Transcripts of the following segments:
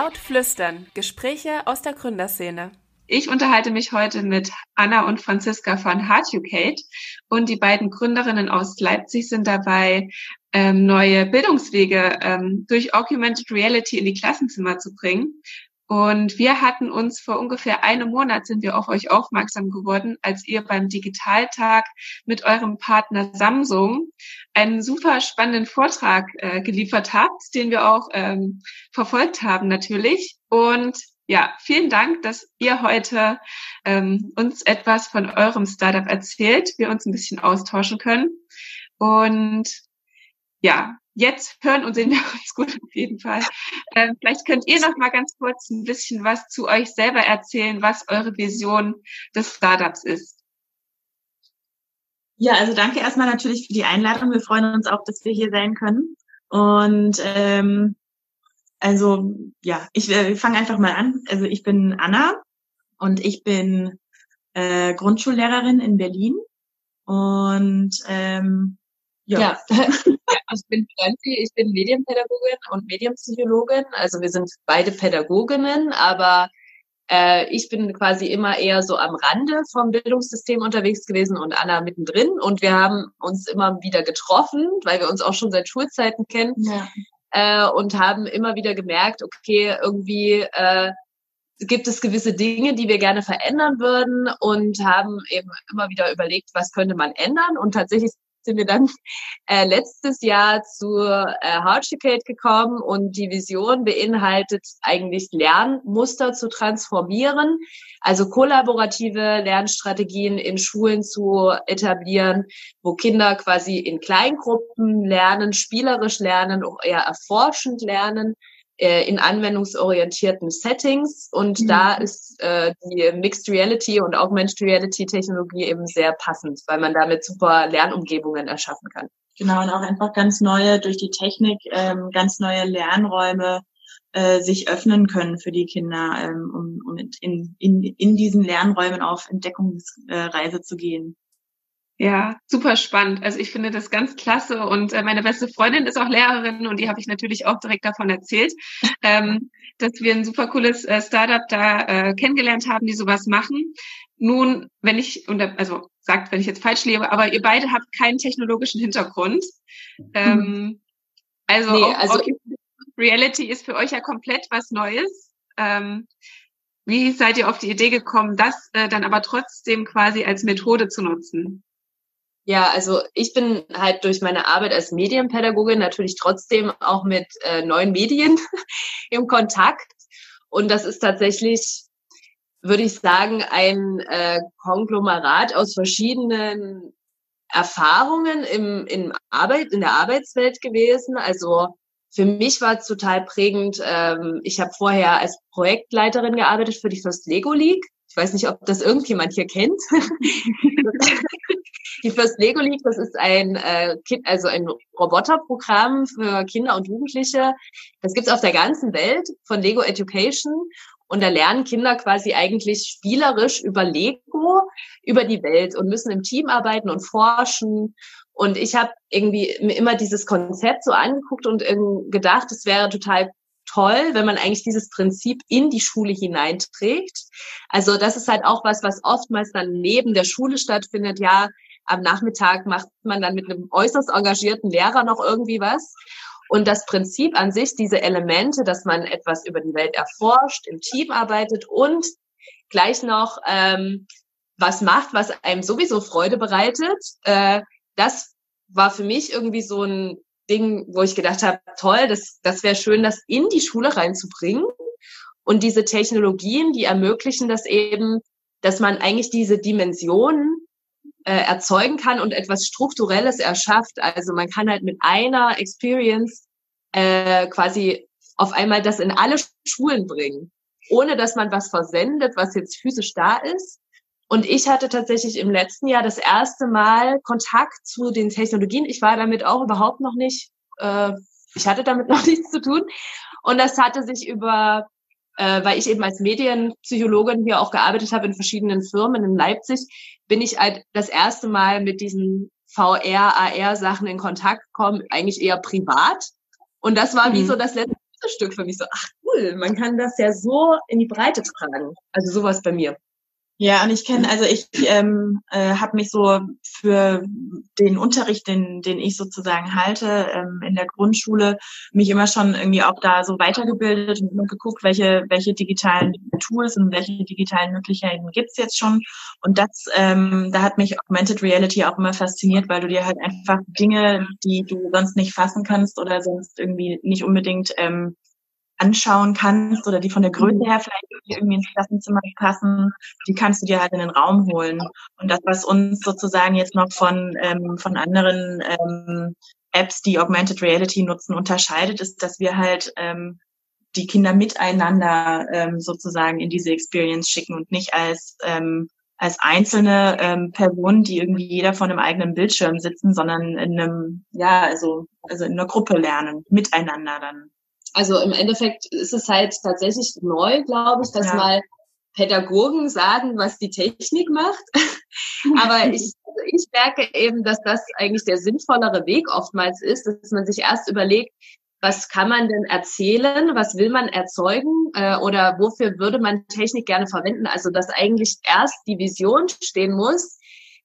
Laut Flüstern. Gespräche aus der Gründerszene. Ich unterhalte mich heute mit Anna und Franziska von Heartucate und die beiden Gründerinnen aus Leipzig sind dabei, ähm, neue Bildungswege ähm, durch Augmented Reality in die Klassenzimmer zu bringen. Und wir hatten uns vor ungefähr einem Monat sind wir auf euch aufmerksam geworden, als ihr beim Digitaltag mit eurem Partner Samsung einen super spannenden Vortrag äh, geliefert habt, den wir auch ähm, verfolgt haben natürlich. Und ja, vielen Dank, dass ihr heute ähm, uns etwas von eurem Startup erzählt, wir uns ein bisschen austauschen können. Und ja, jetzt hören und sehen wir uns gut auf jeden Fall. Ähm, vielleicht könnt ihr noch mal ganz kurz ein bisschen was zu euch selber erzählen, was eure Vision des Startups ist. Ja, also danke erstmal natürlich für die Einladung. Wir freuen uns auch, dass wir hier sein können. Und ähm, also ja, ich äh, fange einfach mal an. Also ich bin Anna und ich bin äh, Grundschullehrerin in Berlin. Und ähm, ja. ja. ich bin Franzi, ich bin Medienpädagogin und Medienpsychologin. Also wir sind beide Pädagoginnen, aber äh, ich bin quasi immer eher so am Rande vom Bildungssystem unterwegs gewesen und Anna mittendrin. Und wir haben uns immer wieder getroffen, weil wir uns auch schon seit Schulzeiten kennen. Ja. Äh, und haben immer wieder gemerkt, okay, irgendwie äh, gibt es gewisse Dinge, die wir gerne verändern würden und haben eben immer wieder überlegt, was könnte man ändern. Und tatsächlich sind wir dann äh, letztes Jahr zu äh, Hardshipate gekommen und die Vision beinhaltet eigentlich Lernmuster zu transformieren, also kollaborative Lernstrategien in Schulen zu etablieren, wo Kinder quasi in Kleingruppen lernen, spielerisch lernen, auch eher erforschend lernen in anwendungsorientierten Settings und mhm. da ist äh, die Mixed Reality und Augmented Reality Technologie eben sehr passend, weil man damit super Lernumgebungen erschaffen kann. Genau, und auch einfach ganz neue, durch die Technik, ähm, ganz neue Lernräume äh, sich öffnen können für die Kinder, ähm, um, um in, in, in diesen Lernräumen auf Entdeckungsreise zu gehen. Ja, super spannend. Also ich finde das ganz klasse und äh, meine beste Freundin ist auch Lehrerin und die habe ich natürlich auch direkt davon erzählt, ähm, dass wir ein super cooles äh, Startup da äh, kennengelernt haben, die sowas machen. Nun, wenn ich, also sagt, wenn ich jetzt falsch lebe, aber ihr beide habt keinen technologischen Hintergrund. Hm. also, nee, also Reality ist für euch ja komplett was Neues. Ähm, wie seid ihr auf die Idee gekommen, das dann aber trotzdem quasi als Methode zu nutzen? Ja, also ich bin halt durch meine Arbeit als Medienpädagogin natürlich trotzdem auch mit äh, neuen Medien im Kontakt. Und das ist tatsächlich, würde ich sagen, ein äh, Konglomerat aus verschiedenen Erfahrungen im, in, Arbeit, in der Arbeitswelt gewesen. Also für mich war es total prägend. Ähm, ich habe vorher als Projektleiterin gearbeitet für die First Lego League. Ich weiß nicht, ob das irgendjemand hier kennt. Die First Lego League, das ist ein äh, kind, also ein Roboterprogramm für Kinder und Jugendliche. Das gibt's auf der ganzen Welt von Lego Education. Und da lernen Kinder quasi eigentlich spielerisch über Lego, über die Welt und müssen im Team arbeiten und forschen. Und ich habe irgendwie immer dieses Konzept so angeguckt und gedacht, es wäre total toll, wenn man eigentlich dieses Prinzip in die Schule hineinträgt. Also das ist halt auch was, was oftmals dann neben der Schule stattfindet. Ja, am Nachmittag macht man dann mit einem äußerst engagierten Lehrer noch irgendwie was. Und das Prinzip an sich, diese Elemente, dass man etwas über die Welt erforscht, im Team arbeitet und gleich noch ähm, was macht, was einem sowieso Freude bereitet, äh, das war für mich irgendwie so ein Ding, wo ich gedacht habe, toll, das, das wäre schön, das in die Schule reinzubringen. Und diese Technologien, die ermöglichen das eben, dass man eigentlich diese Dimensionen äh, erzeugen kann und etwas Strukturelles erschafft. Also man kann halt mit einer Experience äh, quasi auf einmal das in alle Schulen bringen, ohne dass man was versendet, was jetzt physisch da ist. Und ich hatte tatsächlich im letzten Jahr das erste Mal Kontakt zu den Technologien. Ich war damit auch überhaupt noch nicht, äh, ich hatte damit noch nichts zu tun. Und das hatte sich über äh, weil ich eben als Medienpsychologin hier auch gearbeitet habe in verschiedenen Firmen in Leipzig, bin ich halt das erste Mal mit diesen VR, AR-Sachen in Kontakt gekommen, eigentlich eher privat. Und das war mhm. wie so das letzte Puzzlestück für mich so, ach cool, man kann das ja so in die Breite tragen. Also sowas bei mir. Ja, und ich kenne, also ich ähm, äh, habe mich so für den Unterricht, den, den ich sozusagen halte ähm, in der Grundschule, mich immer schon irgendwie auch da so weitergebildet und immer geguckt, welche, welche digitalen Tools und welche digitalen Möglichkeiten gibt's jetzt schon. Und das, ähm, da hat mich Augmented Reality auch immer fasziniert, weil du dir halt einfach Dinge, die du sonst nicht fassen kannst oder sonst irgendwie nicht unbedingt ähm, anschauen kannst oder die von der Größe her vielleicht irgendwie ins Klassenzimmer passen, die kannst du dir halt in den Raum holen. Und das, was uns sozusagen jetzt noch von, ähm, von anderen ähm, Apps, die Augmented Reality nutzen, unterscheidet, ist, dass wir halt ähm, die Kinder miteinander ähm, sozusagen in diese Experience schicken und nicht als ähm, als einzelne ähm, Personen, die irgendwie jeder von einem eigenen Bildschirm sitzen, sondern in einem, ja, also, also in einer Gruppe lernen, miteinander dann also im Endeffekt ist es halt tatsächlich neu, glaube ich, dass ja. mal Pädagogen sagen, was die Technik macht. Aber ich, also ich merke eben, dass das eigentlich der sinnvollere Weg oftmals ist, dass man sich erst überlegt, was kann man denn erzählen, was will man erzeugen äh, oder wofür würde man Technik gerne verwenden. Also dass eigentlich erst die Vision stehen muss,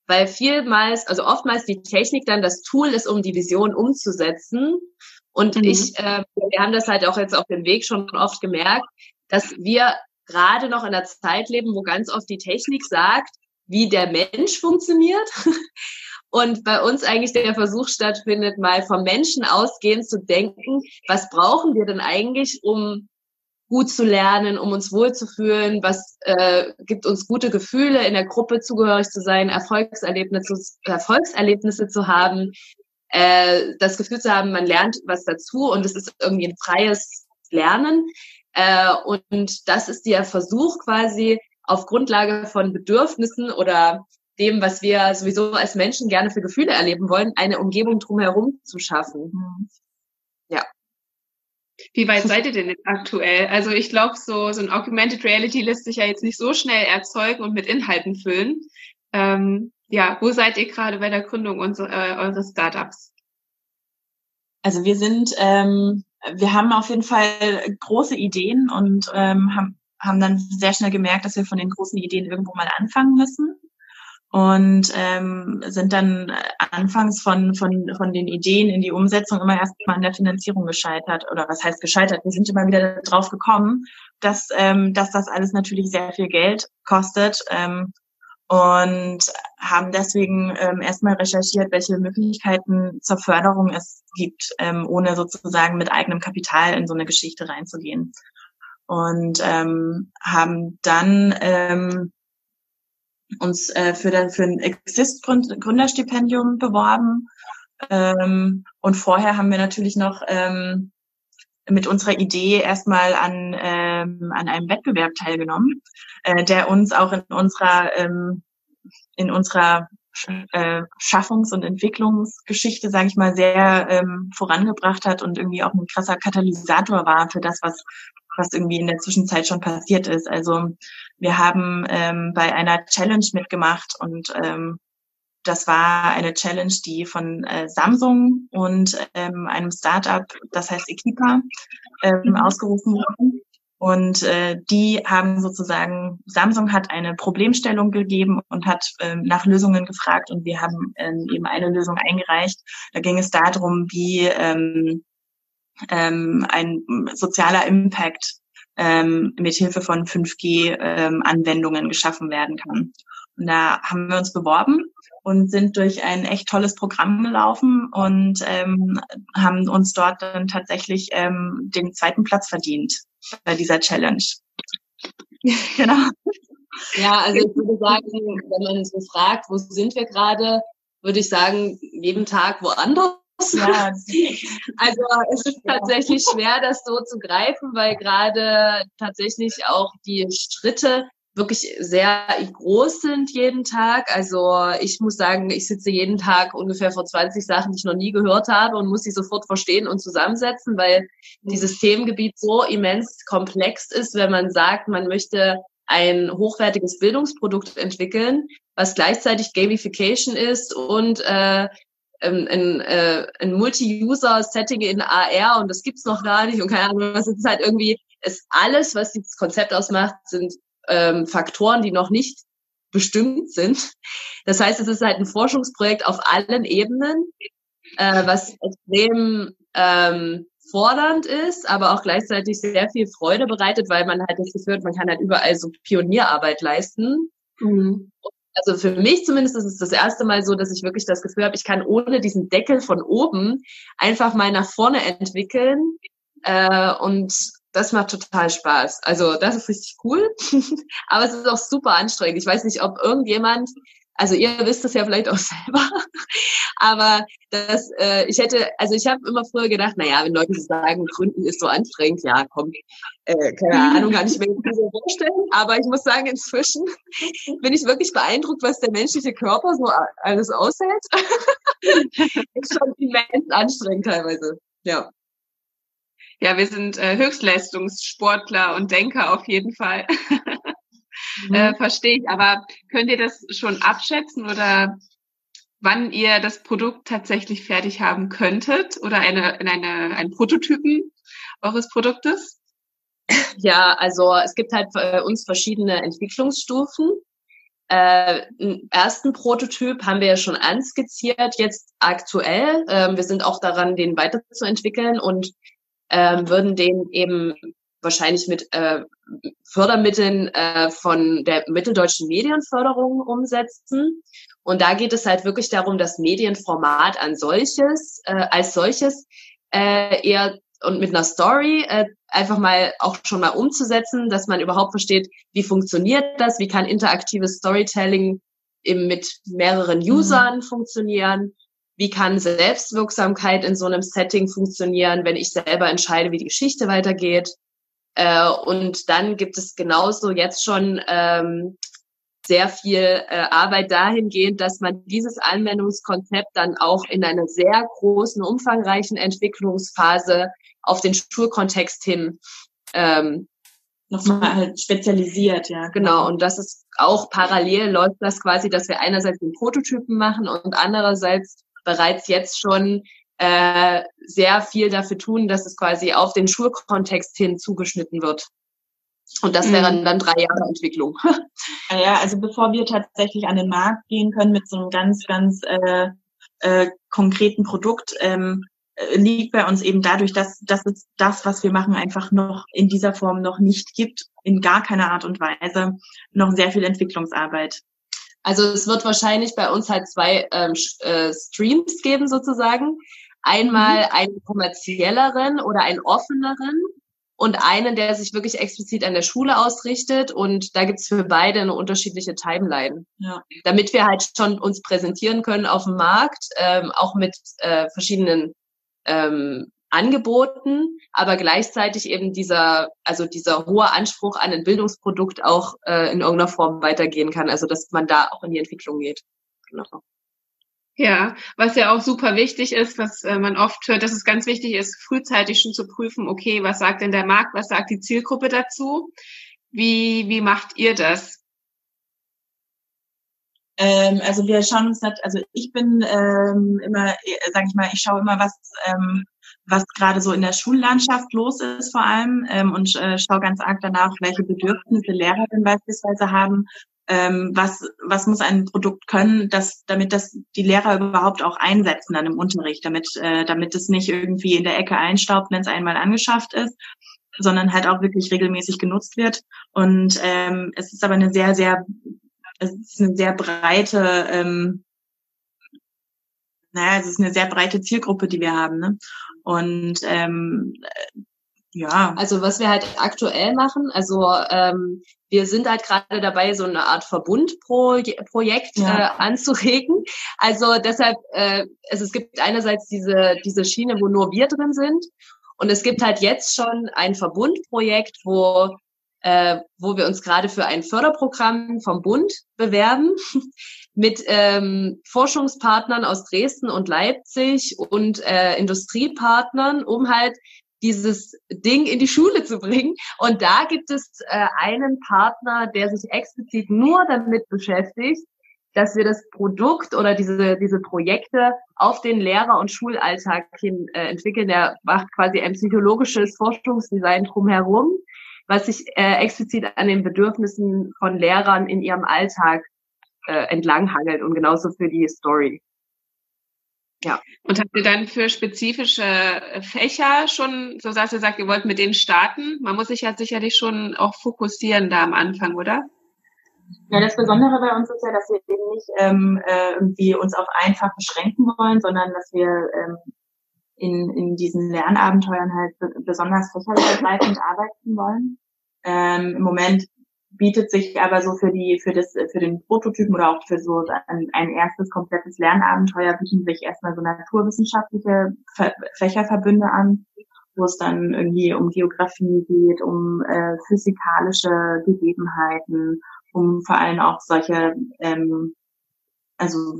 weil vielmals, also oftmals die Technik dann das Tool ist, um die Vision umzusetzen. Und mhm. ich, äh, wir haben das halt auch jetzt auf dem Weg schon oft gemerkt, dass wir gerade noch in einer Zeit leben, wo ganz oft die Technik sagt, wie der Mensch funktioniert. Und bei uns eigentlich der Versuch stattfindet, mal vom Menschen ausgehend zu denken, was brauchen wir denn eigentlich, um gut zu lernen, um uns wohlzufühlen, was äh, gibt uns gute Gefühle, in der Gruppe zugehörig zu sein, Erfolgserlebnisse, Erfolgserlebnisse zu haben, äh, das Gefühl zu haben, man lernt was dazu und es ist irgendwie ein freies Lernen. Äh, und das ist der Versuch quasi auf Grundlage von Bedürfnissen oder dem, was wir sowieso als Menschen gerne für Gefühle erleben wollen, eine Umgebung drumherum zu schaffen. Ja. Wie weit seid ihr denn jetzt aktuell? Also ich glaube, so, so ein Augmented Reality lässt sich ja jetzt nicht so schnell erzeugen und mit Inhalten füllen. Ähm, ja, wo seid ihr gerade bei der Gründung unser, äh, eures Startups? Also wir sind, ähm, wir haben auf jeden Fall große Ideen und ähm, haben, haben dann sehr schnell gemerkt, dass wir von den großen Ideen irgendwo mal anfangen müssen und ähm, sind dann anfangs von, von, von den Ideen in die Umsetzung immer erst mal an der Finanzierung gescheitert. Oder was heißt gescheitert? Wir sind immer wieder drauf gekommen, dass, ähm, dass das alles natürlich sehr viel Geld kostet. Ähm, und haben deswegen ähm, erstmal recherchiert, welche Möglichkeiten zur Förderung es gibt, ähm, ohne sozusagen mit eigenem Kapital in so eine Geschichte reinzugehen. Und ähm, haben dann ähm, uns äh, für, den, für ein Exist-Gründerstipendium beworben. Ähm, und vorher haben wir natürlich noch ähm, mit unserer Idee erstmal an, ähm, an einem Wettbewerb teilgenommen, äh, der uns auch in unserer ähm, in unserer äh, Schaffungs- und Entwicklungsgeschichte, sage ich mal, sehr ähm, vorangebracht hat und irgendwie auch ein krasser Katalysator war für das, was was irgendwie in der Zwischenzeit schon passiert ist. Also wir haben ähm, bei einer Challenge mitgemacht und ähm, das war eine Challenge, die von äh, Samsung und ähm, einem Startup, das heißt Equipa, ähm, mhm. ausgerufen wurde. Und äh, die haben sozusagen, Samsung hat eine Problemstellung gegeben und hat ähm, nach Lösungen gefragt und wir haben ähm, eben eine Lösung eingereicht. Da ging es darum, wie ähm, ähm, ein sozialer Impact ähm, mit Hilfe von 5G-Anwendungen ähm, geschaffen werden kann. Und da haben wir uns beworben und sind durch ein echt tolles Programm gelaufen und ähm, haben uns dort dann tatsächlich ähm, den zweiten Platz verdient bei dieser Challenge. genau. Ja, also ich würde sagen, wenn man so fragt, wo sind wir gerade, würde ich sagen, jeden Tag woanders. Ja, also es ist tatsächlich schwer, das so zu greifen, weil gerade tatsächlich auch die Schritte wirklich sehr groß sind jeden Tag. Also ich muss sagen, ich sitze jeden Tag ungefähr vor 20 Sachen, die ich noch nie gehört habe und muss sie sofort verstehen und zusammensetzen, weil dieses Themengebiet so immens komplex ist, wenn man sagt, man möchte ein hochwertiges Bildungsprodukt entwickeln, was gleichzeitig Gamification ist und äh, ähm, ein, äh, ein Multi-User-Setting in AR und das gibt's noch gar nicht und keine Ahnung, was ist halt irgendwie, ist alles, was dieses Konzept ausmacht, sind ähm, Faktoren, die noch nicht bestimmt sind. Das heißt, es ist halt ein Forschungsprojekt auf allen Ebenen, äh, was extrem ähm, fordernd ist, aber auch gleichzeitig sehr viel Freude bereitet, weil man halt das Gefühl hat, man kann halt überall so Pionierarbeit leisten. Mhm. Also für mich zumindest ist es das erste Mal so, dass ich wirklich das Gefühl habe, ich kann ohne diesen Deckel von oben einfach mal nach vorne entwickeln äh, und das macht total Spaß. Also das ist richtig cool, aber es ist auch super anstrengend. Ich weiß nicht, ob irgendjemand, also ihr wisst es ja vielleicht auch selber, aber das, äh, ich hätte, also ich habe immer früher gedacht, na ja, wenn Leute sagen, Gründen ist so anstrengend, ja, komm, äh, keine Ahnung, kann ich mir nicht so vorstellen. Aber ich muss sagen, inzwischen bin ich wirklich beeindruckt, was der menschliche Körper so alles aushält. ist schon immens anstrengend teilweise. Ja. Ja, wir sind äh, Höchstleistungssportler und Denker auf jeden Fall. mhm. äh, Verstehe ich. Aber könnt ihr das schon abschätzen oder wann ihr das Produkt tatsächlich fertig haben könntet oder eine, eine, einen Prototypen eures Produktes? Ja, also es gibt halt bei uns verschiedene Entwicklungsstufen. Äh, einen ersten Prototyp haben wir ja schon anskizziert, jetzt aktuell. Ähm, wir sind auch daran, den weiterzuentwickeln und ähm, würden den eben wahrscheinlich mit äh, Fördermitteln äh, von der mitteldeutschen Medienförderung umsetzen. Und da geht es halt wirklich darum, das Medienformat an solches, äh, als solches äh, eher und mit einer Story äh, einfach mal auch schon mal umzusetzen, dass man überhaupt versteht, wie funktioniert das, wie kann interaktives Storytelling eben mit mehreren mhm. Usern mhm. funktionieren wie kann Selbstwirksamkeit in so einem Setting funktionieren, wenn ich selber entscheide, wie die Geschichte weitergeht. Äh, und dann gibt es genauso jetzt schon ähm, sehr viel äh, Arbeit dahingehend, dass man dieses Anwendungskonzept dann auch in einer sehr großen, umfangreichen Entwicklungsphase auf den Schulkontext hin ähm, nochmal halt spezialisiert, ja. Genau, und das ist auch parallel läuft das quasi, dass wir einerseits den Prototypen machen und andererseits bereits jetzt schon äh, sehr viel dafür tun, dass es quasi auf den Schulkontext hin zugeschnitten wird. Und das wären mhm. dann drei Jahre Entwicklung. Ja, also bevor wir tatsächlich an den Markt gehen können mit so einem ganz, ganz äh, äh, konkreten Produkt, ähm, äh, liegt bei uns eben dadurch, dass, dass es das, was wir machen, einfach noch in dieser Form noch nicht gibt, in gar keiner Art und Weise, noch sehr viel Entwicklungsarbeit. Also es wird wahrscheinlich bei uns halt zwei ähm, äh, Streams geben sozusagen. Einmal mhm. einen kommerzielleren oder einen offeneren und einen, der sich wirklich explizit an der Schule ausrichtet. Und da gibt's für beide eine unterschiedliche Timeline. Ja. Damit wir halt schon uns präsentieren können auf dem Markt, ähm, auch mit äh, verschiedenen ähm, angeboten, aber gleichzeitig eben dieser, also dieser hohe Anspruch an ein Bildungsprodukt auch äh, in irgendeiner Form weitergehen kann. Also dass man da auch in die Entwicklung geht. Genau. Ja, was ja auch super wichtig ist, was äh, man oft hört, dass es ganz wichtig ist, frühzeitig schon zu prüfen, okay, was sagt denn der Markt, was sagt die Zielgruppe dazu? Wie, wie macht ihr das? Ähm, also wir schauen uns das, also ich bin ähm, immer, sage ich mal, ich schaue immer, was ähm, was gerade so in der Schullandschaft los ist vor allem ähm, und äh, schaue ganz arg danach, welche Bedürfnisse Lehrerinnen beispielsweise haben. Ähm, was, was muss ein Produkt können, dass, damit das die Lehrer überhaupt auch einsetzen dann im Unterricht, damit, äh, damit es nicht irgendwie in der Ecke einstaubt, wenn es einmal angeschafft ist, sondern halt auch wirklich regelmäßig genutzt wird. Und ähm, es ist aber eine sehr, sehr, es ist eine sehr breite ähm, naja, es ist eine sehr breite Zielgruppe, die wir haben. Ne? Und ähm, ja. Also was wir halt aktuell machen, also ähm, wir sind halt gerade dabei, so eine Art Verbundprojekt ja. äh, anzuregen. Also deshalb, äh, also es gibt einerseits diese, diese Schiene, wo nur wir drin sind. Und es gibt halt jetzt schon ein Verbundprojekt, wo äh, wo wir uns gerade für ein Förderprogramm vom Bund bewerben mit ähm, Forschungspartnern aus Dresden und Leipzig und äh, Industriepartnern, um halt dieses Ding in die Schule zu bringen. Und da gibt es äh, einen Partner, der sich explizit nur damit beschäftigt, dass wir das Produkt oder diese, diese Projekte auf den Lehrer- und Schulalltag hin äh, entwickeln. Der macht quasi ein psychologisches Forschungsdesign drumherum, was sich äh, explizit an den Bedürfnissen von Lehrern in ihrem Alltag äh, entlanghangelt und genauso für die Story. Ja. Und habt ihr dann für spezifische Fächer schon, so dass ihr sagt, ihr wollt mit denen starten? Man muss sich ja sicherlich schon auch fokussieren da am Anfang, oder? Ja, das Besondere bei uns ist ja, dass wir eben nicht ähm, äh, irgendwie uns auf einfach beschränken wollen, sondern dass wir ähm, in, in diesen Lernabenteuern halt besonders fächerübergreifend arbeiten wollen. Ähm, Im Moment bietet sich aber so für die für das für den Prototypen oder auch für so ein, ein erstes komplettes Lernabenteuer bieten sich erstmal so naturwissenschaftliche Fächerverbünde an, wo es dann irgendwie um Geografie geht, um äh, physikalische Gegebenheiten, um vor allem auch solche, ähm, also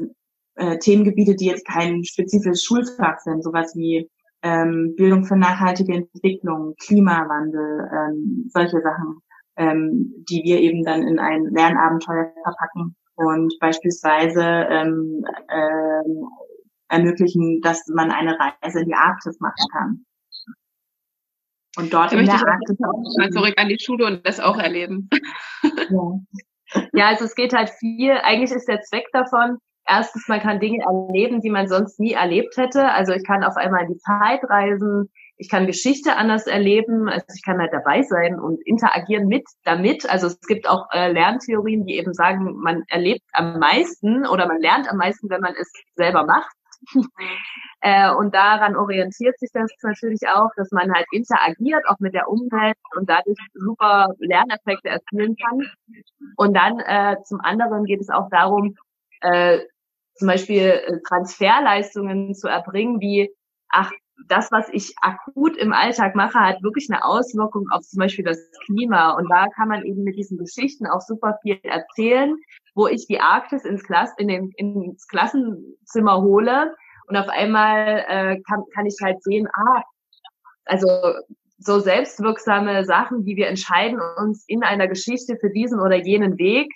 äh, Themengebiete, die jetzt kein spezifisches Schulfach sind, sowas wie ähm, Bildung für nachhaltige Entwicklung, Klimawandel, ähm, solche Sachen, ähm, die wir eben dann in ein Lernabenteuer verpacken und beispielsweise ähm, ähm, ermöglichen, dass man eine Reise in die Arktis machen kann. Und dort da in der Arktis auch mal zurück an die Schule und das auch erleben. Ja. ja, also es geht halt viel, eigentlich ist der Zweck davon, erstens, man kann Dinge erleben, die man sonst nie erlebt hätte. Also ich kann auf einmal in die Zeit reisen, ich kann Geschichte anders erleben, also ich kann halt dabei sein und interagieren mit damit. Also es gibt auch äh, Lerntheorien, die eben sagen, man erlebt am meisten oder man lernt am meisten, wenn man es selber macht. äh, und daran orientiert sich das natürlich auch, dass man halt interagiert, auch mit der Umwelt und dadurch super Lerneffekte erzielen kann. Und dann äh, zum anderen geht es auch darum, äh, zum Beispiel äh, Transferleistungen zu erbringen, wie, ach, das, was ich akut im Alltag mache, hat wirklich eine Auswirkung auf zum Beispiel das Klima. Und da kann man eben mit diesen Geschichten auch super viel erzählen, wo ich die Arktis ins, Klass in den, ins Klassenzimmer hole und auf einmal äh, kann, kann ich halt sehen, ah, also so selbstwirksame Sachen, wie wir entscheiden uns in einer Geschichte für diesen oder jenen Weg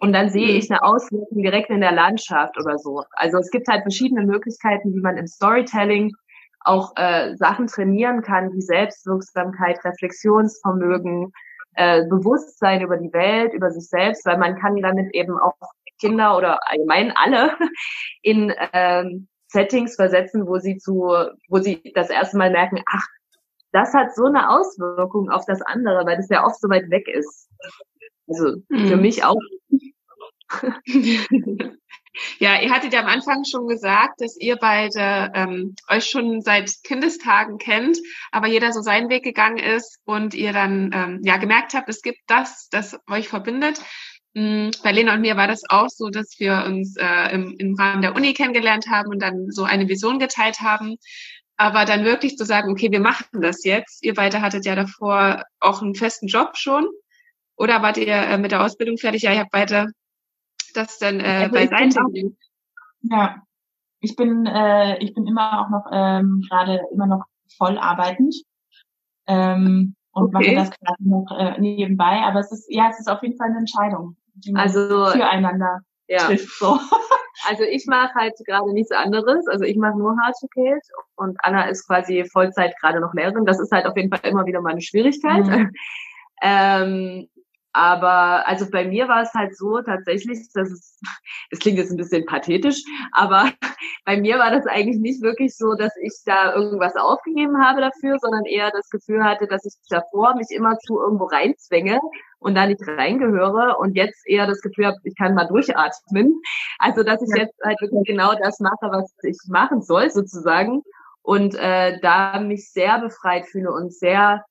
und dann sehe ich eine Auswirkung direkt in der Landschaft oder so. Also es gibt halt verschiedene Möglichkeiten, wie man im Storytelling auch äh, Sachen trainieren kann, wie Selbstwirksamkeit, Reflexionsvermögen, äh, Bewusstsein über die Welt, über sich selbst, weil man kann damit eben auch Kinder oder allgemein alle in ähm, Settings versetzen, wo sie zu, wo sie das erste Mal merken, ach, das hat so eine Auswirkung auf das andere, weil das ja oft so weit weg ist. Also für mhm. mich auch. Ja, ihr hattet ja am Anfang schon gesagt, dass ihr beide ähm, euch schon seit Kindestagen kennt, aber jeder so seinen Weg gegangen ist und ihr dann ähm, ja gemerkt habt, es gibt das, das euch verbindet. Mhm, bei Lena und mir war das auch so, dass wir uns äh, im, im Rahmen der Uni kennengelernt haben und dann so eine Vision geteilt haben. Aber dann wirklich zu sagen, okay, wir machen das jetzt. Ihr beide hattet ja davor auch einen festen Job schon. Oder wart ihr äh, mit der Ausbildung fertig? Ja, ihr habt beide das dann äh, also beiseite gelegt? Ja, ich bin, äh, ich bin immer auch noch ähm, gerade immer noch voll arbeitend ähm, und okay. mache das gerade noch äh, nebenbei. Aber es ist ja, es ist auf jeden Fall eine Entscheidung, die man also, füreinander ja. trifft. So. Also ich mache halt gerade nichts anderes. Also ich mache nur Hard to Kate und Anna ist quasi Vollzeit gerade noch Lehrerin. Das ist halt auf jeden Fall immer wieder mal eine Schwierigkeit. Mhm. ähm, aber also bei mir war es halt so tatsächlich, dass es, es klingt jetzt ein bisschen pathetisch, aber bei mir war das eigentlich nicht wirklich so, dass ich da irgendwas aufgegeben habe dafür, sondern eher das Gefühl hatte, dass ich davor mich immer zu irgendwo reinzwänge und da nicht reingehöre und jetzt eher das Gefühl habe, ich kann mal durchatmen. Also dass ich jetzt halt wirklich genau das mache, was ich machen soll sozusagen und äh, da mich sehr befreit fühle und sehr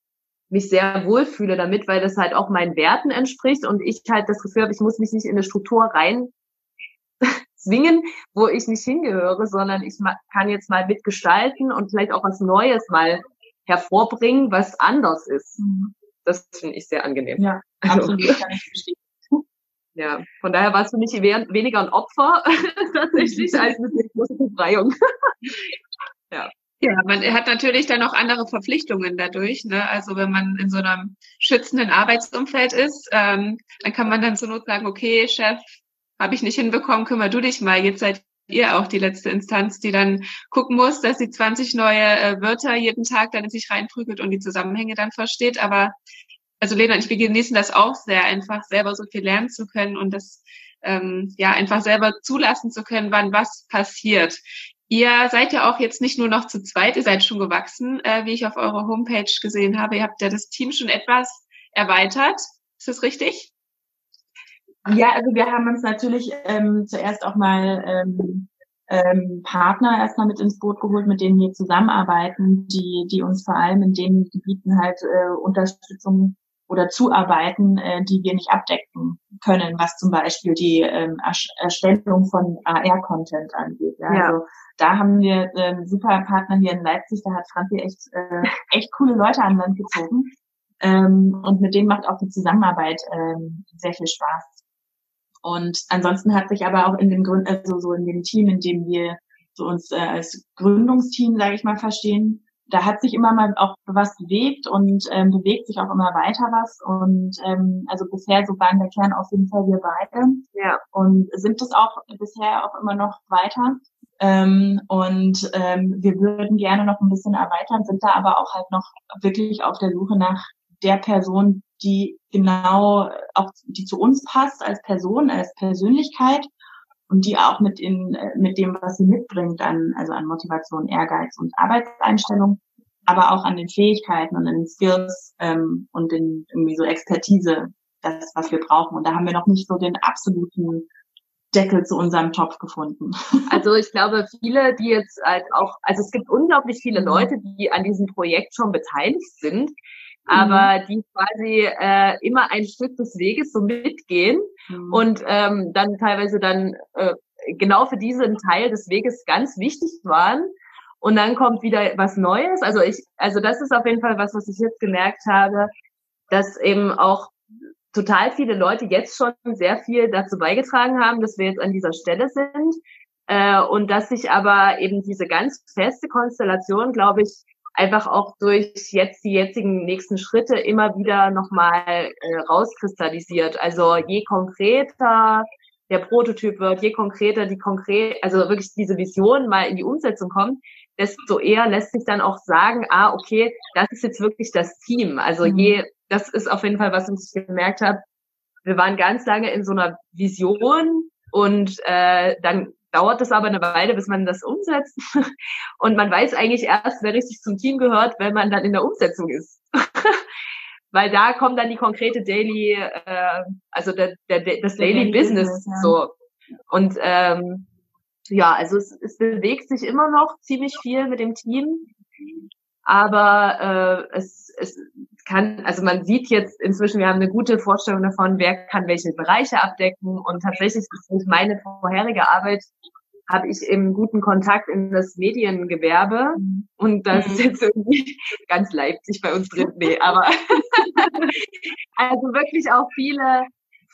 mich sehr wohlfühle damit, weil das halt auch meinen Werten entspricht und ich halt das Gefühl habe, ich muss mich nicht in eine Struktur rein zwingen, wo ich nicht hingehöre, sondern ich kann jetzt mal mitgestalten und vielleicht auch was Neues mal hervorbringen, was anders ist. Mhm. Das finde ich sehr angenehm. Ja, also, absolut. Ja, von daher war es für mich weniger ein Opfer tatsächlich als eine große Befreiung. ja. Ja, man hat natürlich dann auch andere Verpflichtungen dadurch. Ne? Also wenn man in so einem schützenden Arbeitsumfeld ist, ähm, dann kann man dann zur Not sagen, okay, Chef, habe ich nicht hinbekommen, kümmer du dich mal. Jetzt seid ihr auch die letzte Instanz, die dann gucken muss, dass sie 20 neue äh, Wörter jeden Tag dann in sich reinprügelt und die Zusammenhänge dann versteht. Aber also Lena und ich, wir genießen das auch sehr, einfach selber so viel lernen zu können und das ähm, ja einfach selber zulassen zu können, wann was passiert. Ihr seid ja auch jetzt nicht nur noch zu zweit, ihr seid schon gewachsen, äh, wie ich auf eurer Homepage gesehen habe. Ihr habt ja das Team schon etwas erweitert. Ist das richtig? Ja, also wir haben uns natürlich ähm, zuerst auch mal ähm, ähm, Partner erstmal mit ins Boot geholt, mit denen wir zusammenarbeiten, die, die uns vor allem in den Gebieten halt äh, Unterstützung oder zuarbeiten, äh, die wir nicht abdecken können, was zum Beispiel die ähm, Erstellung von AR-Content angeht. Ja. ja. Also da haben wir äh, super Partner hier in Leipzig, da hat Franzi echt, äh, echt coole Leute an Land gezogen. Ähm, und mit denen macht auch die Zusammenarbeit ähm, sehr viel Spaß. Und ansonsten hat sich aber auch in dem Grund, also so in dem Team, in dem wir so uns äh, als Gründungsteam, sage ich mal, verstehen, da hat sich immer mal auch was bewegt und ähm, bewegt sich auch immer weiter was. Und ähm, also bisher so waren der Kern auf jeden Fall wir beide. Ja. Und sind es auch bisher auch immer noch weiter. Ähm, und ähm, wir würden gerne noch ein bisschen erweitern, sind da aber auch halt noch wirklich auf der Suche nach der Person, die genau auch, die zu uns passt als Person, als Persönlichkeit und die auch mit in, mit dem, was sie mitbringt an, also an Motivation, Ehrgeiz und Arbeitseinstellung, aber auch an den Fähigkeiten und den Skills ähm, und den irgendwie so Expertise, das, was wir brauchen. Und da haben wir noch nicht so den absoluten Deckel zu unserem Topf gefunden. Also ich glaube, viele, die jetzt halt auch, also es gibt unglaublich viele Leute, die an diesem Projekt schon beteiligt sind, aber mhm. die quasi äh, immer ein Stück des Weges so mitgehen mhm. und ähm, dann teilweise dann äh, genau für diesen Teil des Weges ganz wichtig waren. Und dann kommt wieder was Neues. Also ich, also das ist auf jeden Fall was, was ich jetzt gemerkt habe, dass eben auch total viele Leute jetzt schon sehr viel dazu beigetragen haben, dass wir jetzt an dieser Stelle sind. Äh, und dass sich aber eben diese ganz feste Konstellation, glaube ich, einfach auch durch jetzt die jetzigen nächsten Schritte immer wieder nochmal äh, rauskristallisiert. Also je konkreter der Prototyp wird, je konkreter die konkret, also wirklich diese Vision mal in die Umsetzung kommt, desto eher lässt sich dann auch sagen, ah, okay, das ist jetzt wirklich das Team. Also mhm. je, das ist auf jeden Fall, was ich gemerkt habe. Wir waren ganz lange in so einer Vision und äh, dann dauert es aber eine Weile, bis man das umsetzt. Und man weiß eigentlich erst, wer richtig zum Team gehört, wenn man dann in der Umsetzung ist. Weil da kommt dann die konkrete Daily, äh, also der, der, das Daily, Daily Business, Business ja. so. Und ähm, ja, also es, es bewegt sich immer noch ziemlich viel mit dem Team, aber äh, es, es kann, also man sieht jetzt inzwischen, wir haben eine gute Vorstellung davon, wer kann welche Bereiche abdecken und tatsächlich durch meine vorherige Arbeit habe ich eben guten Kontakt in das Mediengewerbe und das ist mhm. jetzt irgendwie ganz Leipzig bei uns drin. Nee, aber also wirklich auch viele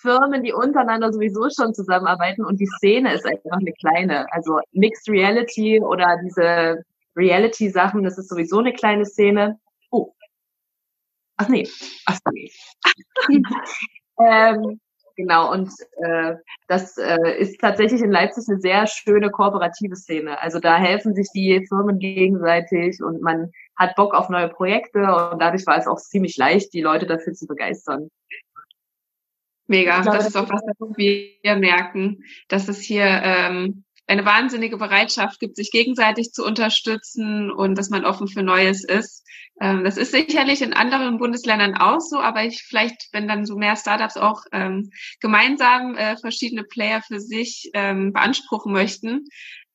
Firmen, die untereinander sowieso schon zusammenarbeiten und die Szene ist einfach eine kleine. Also Mixed Reality oder diese Reality-Sachen, das ist sowieso eine kleine Szene. Oh. Ach nee. Ach nee. ähm, genau, und äh, das äh, ist tatsächlich in Leipzig eine sehr schöne kooperative Szene. Also da helfen sich die Firmen gegenseitig und man hat Bock auf neue Projekte und dadurch war es auch ziemlich leicht, die Leute dafür zu begeistern. Mega, glaube, das ist auch was, was wir merken, dass es hier ähm, eine wahnsinnige Bereitschaft gibt, sich gegenseitig zu unterstützen und dass man offen für Neues ist. Ähm, das ist sicherlich in anderen Bundesländern auch so, aber ich vielleicht, wenn dann so mehr Startups auch ähm, gemeinsam äh, verschiedene Player für sich ähm, beanspruchen möchten,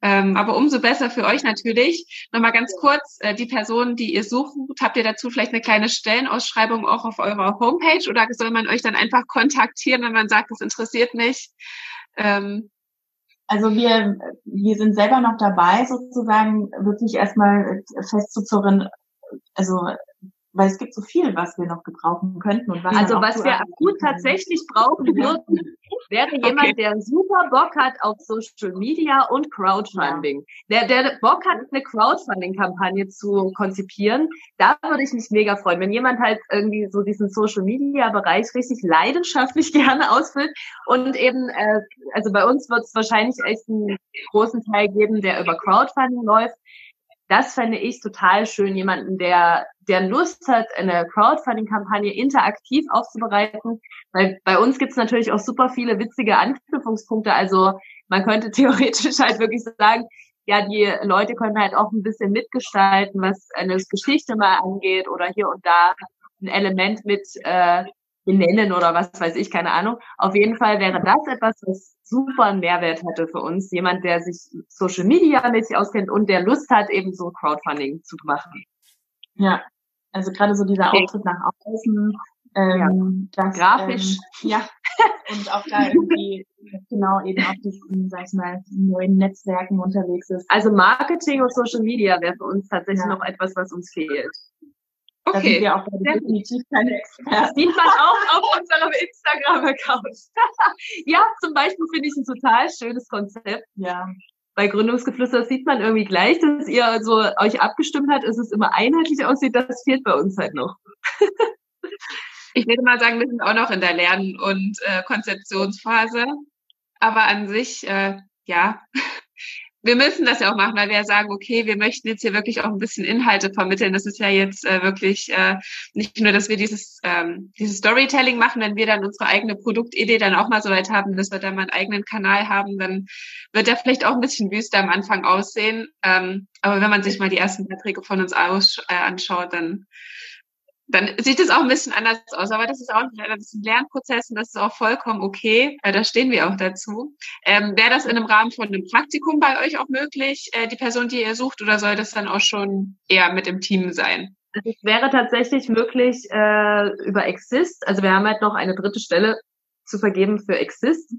ähm, aber umso besser für euch natürlich. Nochmal ganz kurz, äh, die Personen, die ihr sucht, habt ihr dazu vielleicht eine kleine Stellenausschreibung auch auf eurer Homepage oder soll man euch dann einfach kontaktieren, wenn man sagt, das interessiert mich? Ähm, also wir, wir sind selber noch dabei, sozusagen wirklich erstmal festzuzurren, also weil es gibt so viel, was wir noch gebrauchen könnten und was Also was wir akut tatsächlich brauchen würden, wäre jemand, okay. der super Bock hat auf Social Media und Crowdfunding. Der, der Bock hat, eine Crowdfunding-Kampagne zu konzipieren. Da würde ich mich mega freuen, wenn jemand halt irgendwie so diesen Social Media-Bereich richtig leidenschaftlich gerne ausfüllt und eben, äh, also bei uns wird es wahrscheinlich echt einen großen Teil geben, der über Crowdfunding läuft das fände ich total schön, jemanden, der, der Lust hat, eine Crowdfunding-Kampagne interaktiv aufzubereiten. Weil bei uns gibt es natürlich auch super viele witzige Anknüpfungspunkte. Also man könnte theoretisch halt wirklich sagen, ja, die Leute können halt auch ein bisschen mitgestalten, was eine Geschichte mal angeht oder hier und da ein Element mit äh, benennen oder was weiß ich, keine Ahnung. Auf jeden Fall wäre das etwas, was super einen Mehrwert hatte für uns. Jemand, der sich Social Media mäßig auskennt und der Lust hat, eben so Crowdfunding zu machen. Ja, also gerade so dieser okay. Auftritt nach außen, ähm, ja. das, grafisch. Ähm, ja. und auch da irgendwie genau eben auf diesen, sag ich mal, neuen Netzwerken unterwegs ist. Also Marketing und Social Media wäre für uns tatsächlich ja. noch etwas, was uns fehlt. Okay. Da sind wir auch definitiv keine Experten. Das sieht man auch auf unserem Instagram-Account. ja, zum Beispiel finde ich ein total schönes Konzept. Ja. Bei Gründungsgeflüster sieht man irgendwie gleich, dass ihr so euch abgestimmt habt, dass es immer einheitlich aussieht. Das fehlt bei uns halt noch. ich würde mal sagen, wir sind auch noch in der Lern- und äh, Konzeptionsphase. Aber an sich, äh, ja, wir müssen das ja auch machen, weil wir ja sagen, okay, wir möchten jetzt hier wirklich auch ein bisschen Inhalte vermitteln. Das ist ja jetzt äh, wirklich äh, nicht nur, dass wir dieses, ähm, dieses Storytelling machen, wenn wir dann unsere eigene Produktidee dann auch mal so weit haben, dass wir dann mal einen eigenen Kanal haben, dann wird der vielleicht auch ein bisschen wüster am Anfang aussehen. Ähm, aber wenn man sich mal die ersten Beiträge von uns aus, äh, anschaut, dann dann sieht es auch ein bisschen anders aus. Aber das ist auch das ist ein Lernprozess und das ist auch vollkommen okay. Äh, da stehen wir auch dazu. Ähm, Wäre das in einem Rahmen von einem Praktikum bei euch auch möglich, äh, die Person, die ihr sucht, oder soll das dann auch schon eher mit dem Team sein? Also es wäre tatsächlich möglich äh, über Exist. Also wir haben halt noch eine dritte Stelle zu vergeben für Exist.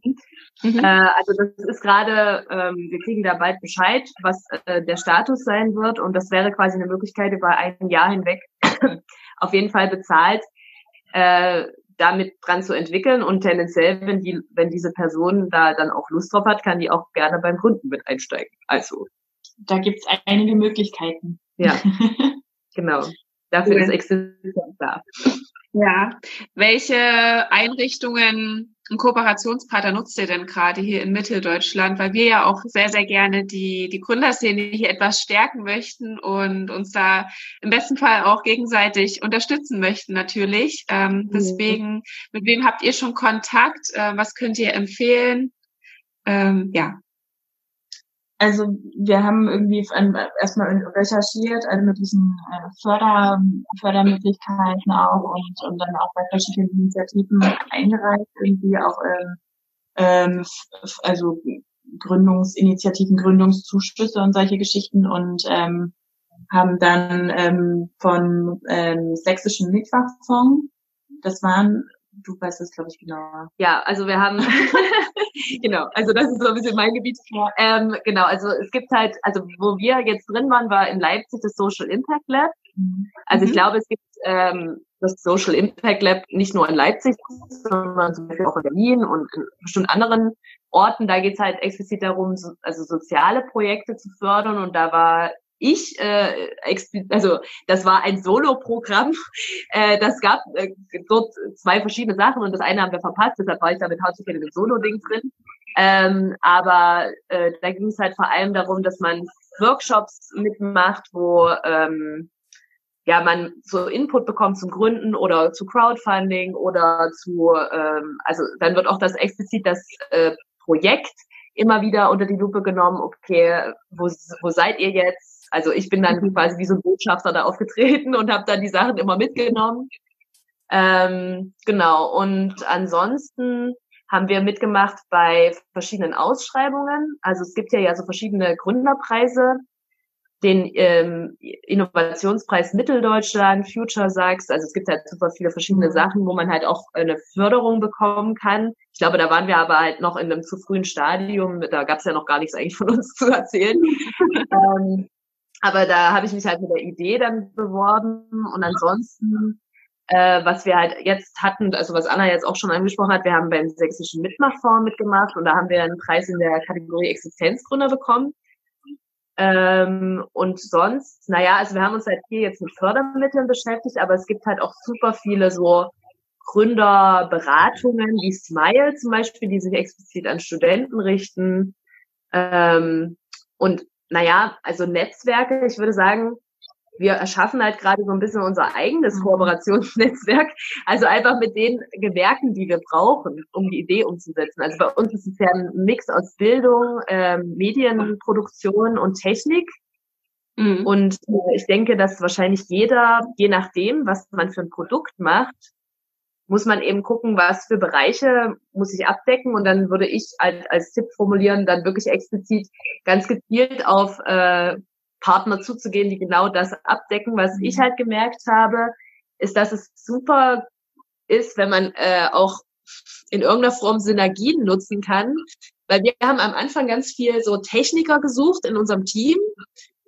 Mhm. Äh, also das ist gerade, ähm, wir kriegen da bald Bescheid, was äh, der Status sein wird und das wäre quasi eine Möglichkeit über ein Jahr hinweg auf jeden Fall bezahlt, äh, damit dran zu entwickeln und tendenziell, wenn die, wenn diese Person da dann auch Lust drauf hat, kann die auch gerne beim Kunden mit einsteigen. Also. Da gibt's einige Möglichkeiten. Ja, genau. Dafür ist Existenz da. Ja. Welche Einrichtungen und Kooperationspartner nutzt ihr denn gerade hier in Mitteldeutschland? Weil wir ja auch sehr, sehr gerne die, die Gründerszene hier etwas stärken möchten und uns da im besten Fall auch gegenseitig unterstützen möchten natürlich. Ähm, deswegen, mit wem habt ihr schon Kontakt? Äh, was könnt ihr empfehlen? Ähm, ja. Also wir haben irgendwie erstmal recherchiert, alle möglichen äh, Förder, Fördermöglichkeiten auch und, und dann auch bei verschiedenen Initiativen eingereicht, irgendwie auch ähm, also Gründungsinitiativen, Gründungszuschüsse und solche Geschichten und ähm, haben dann ähm, von ähm, Sächsischen Mitfachfonds, das waren du weißt das, glaube ich, genauer. Ja, also wir haben, genau, also das ist so ein bisschen mein Gebiet. Ähm, genau, also es gibt halt, also wo wir jetzt drin waren, war in Leipzig das Social Impact Lab. Also ich mhm. glaube, es gibt ähm, das Social Impact Lab nicht nur in Leipzig, sondern zum Beispiel auch in Berlin und in bestimmt anderen Orten. Da geht es halt explizit darum, so, also soziale Projekte zu fördern. Und da war ich, äh, also das war ein Solo-Programm. Äh, das gab äh, dort zwei verschiedene Sachen und das eine haben wir verpasst, deshalb war ich da mit How to dem Solo-Ding drin. Ähm, aber äh, da ging es halt vor allem darum, dass man Workshops mitmacht, wo ähm, ja man so Input bekommt zum Gründen oder zu Crowdfunding oder zu ähm, also dann wird auch das explizit das äh, Projekt immer wieder unter die Lupe genommen, okay, wo, wo seid ihr jetzt? Also ich bin dann quasi wie so ein Botschafter da aufgetreten und habe dann die Sachen immer mitgenommen. Ähm, genau. Und ansonsten haben wir mitgemacht bei verschiedenen Ausschreibungen. Also es gibt ja ja so verschiedene Gründerpreise, den ähm, Innovationspreis Mitteldeutschland, Future Sachs. Also es gibt halt super viele verschiedene mhm. Sachen, wo man halt auch eine Förderung bekommen kann. Ich glaube, da waren wir aber halt noch in einem zu frühen Stadium. Da gab es ja noch gar nichts eigentlich von uns zu erzählen. ähm, Aber da habe ich mich halt mit der Idee dann beworben und ansonsten, äh, was wir halt jetzt hatten, also was Anna jetzt auch schon angesprochen hat, wir haben beim Sächsischen Mitmachfonds mitgemacht und da haben wir einen Preis in der Kategorie Existenzgründer bekommen. Ähm, und sonst, naja, also wir haben uns halt hier jetzt mit Fördermitteln beschäftigt, aber es gibt halt auch super viele so Gründerberatungen wie Smile zum Beispiel, die sich explizit an Studenten richten. Ähm, und naja, also Netzwerke, ich würde sagen, wir erschaffen halt gerade so ein bisschen unser eigenes mhm. Kooperationsnetzwerk. Also einfach mit den Gewerken, die wir brauchen, um die Idee umzusetzen. Also bei uns ist es ja ein Mix aus Bildung, ähm, Medienproduktion und Technik. Mhm. Und äh, ich denke, dass wahrscheinlich jeder, je nachdem, was man für ein Produkt macht, muss man eben gucken, was für Bereiche muss ich abdecken und dann würde ich als, als Tipp formulieren, dann wirklich explizit ganz gezielt auf äh, Partner zuzugehen, die genau das abdecken. Was ich mhm. halt gemerkt habe, ist, dass es super ist, wenn man äh, auch in irgendeiner Form Synergien nutzen kann. Weil wir haben am Anfang ganz viel so Techniker gesucht in unserem Team.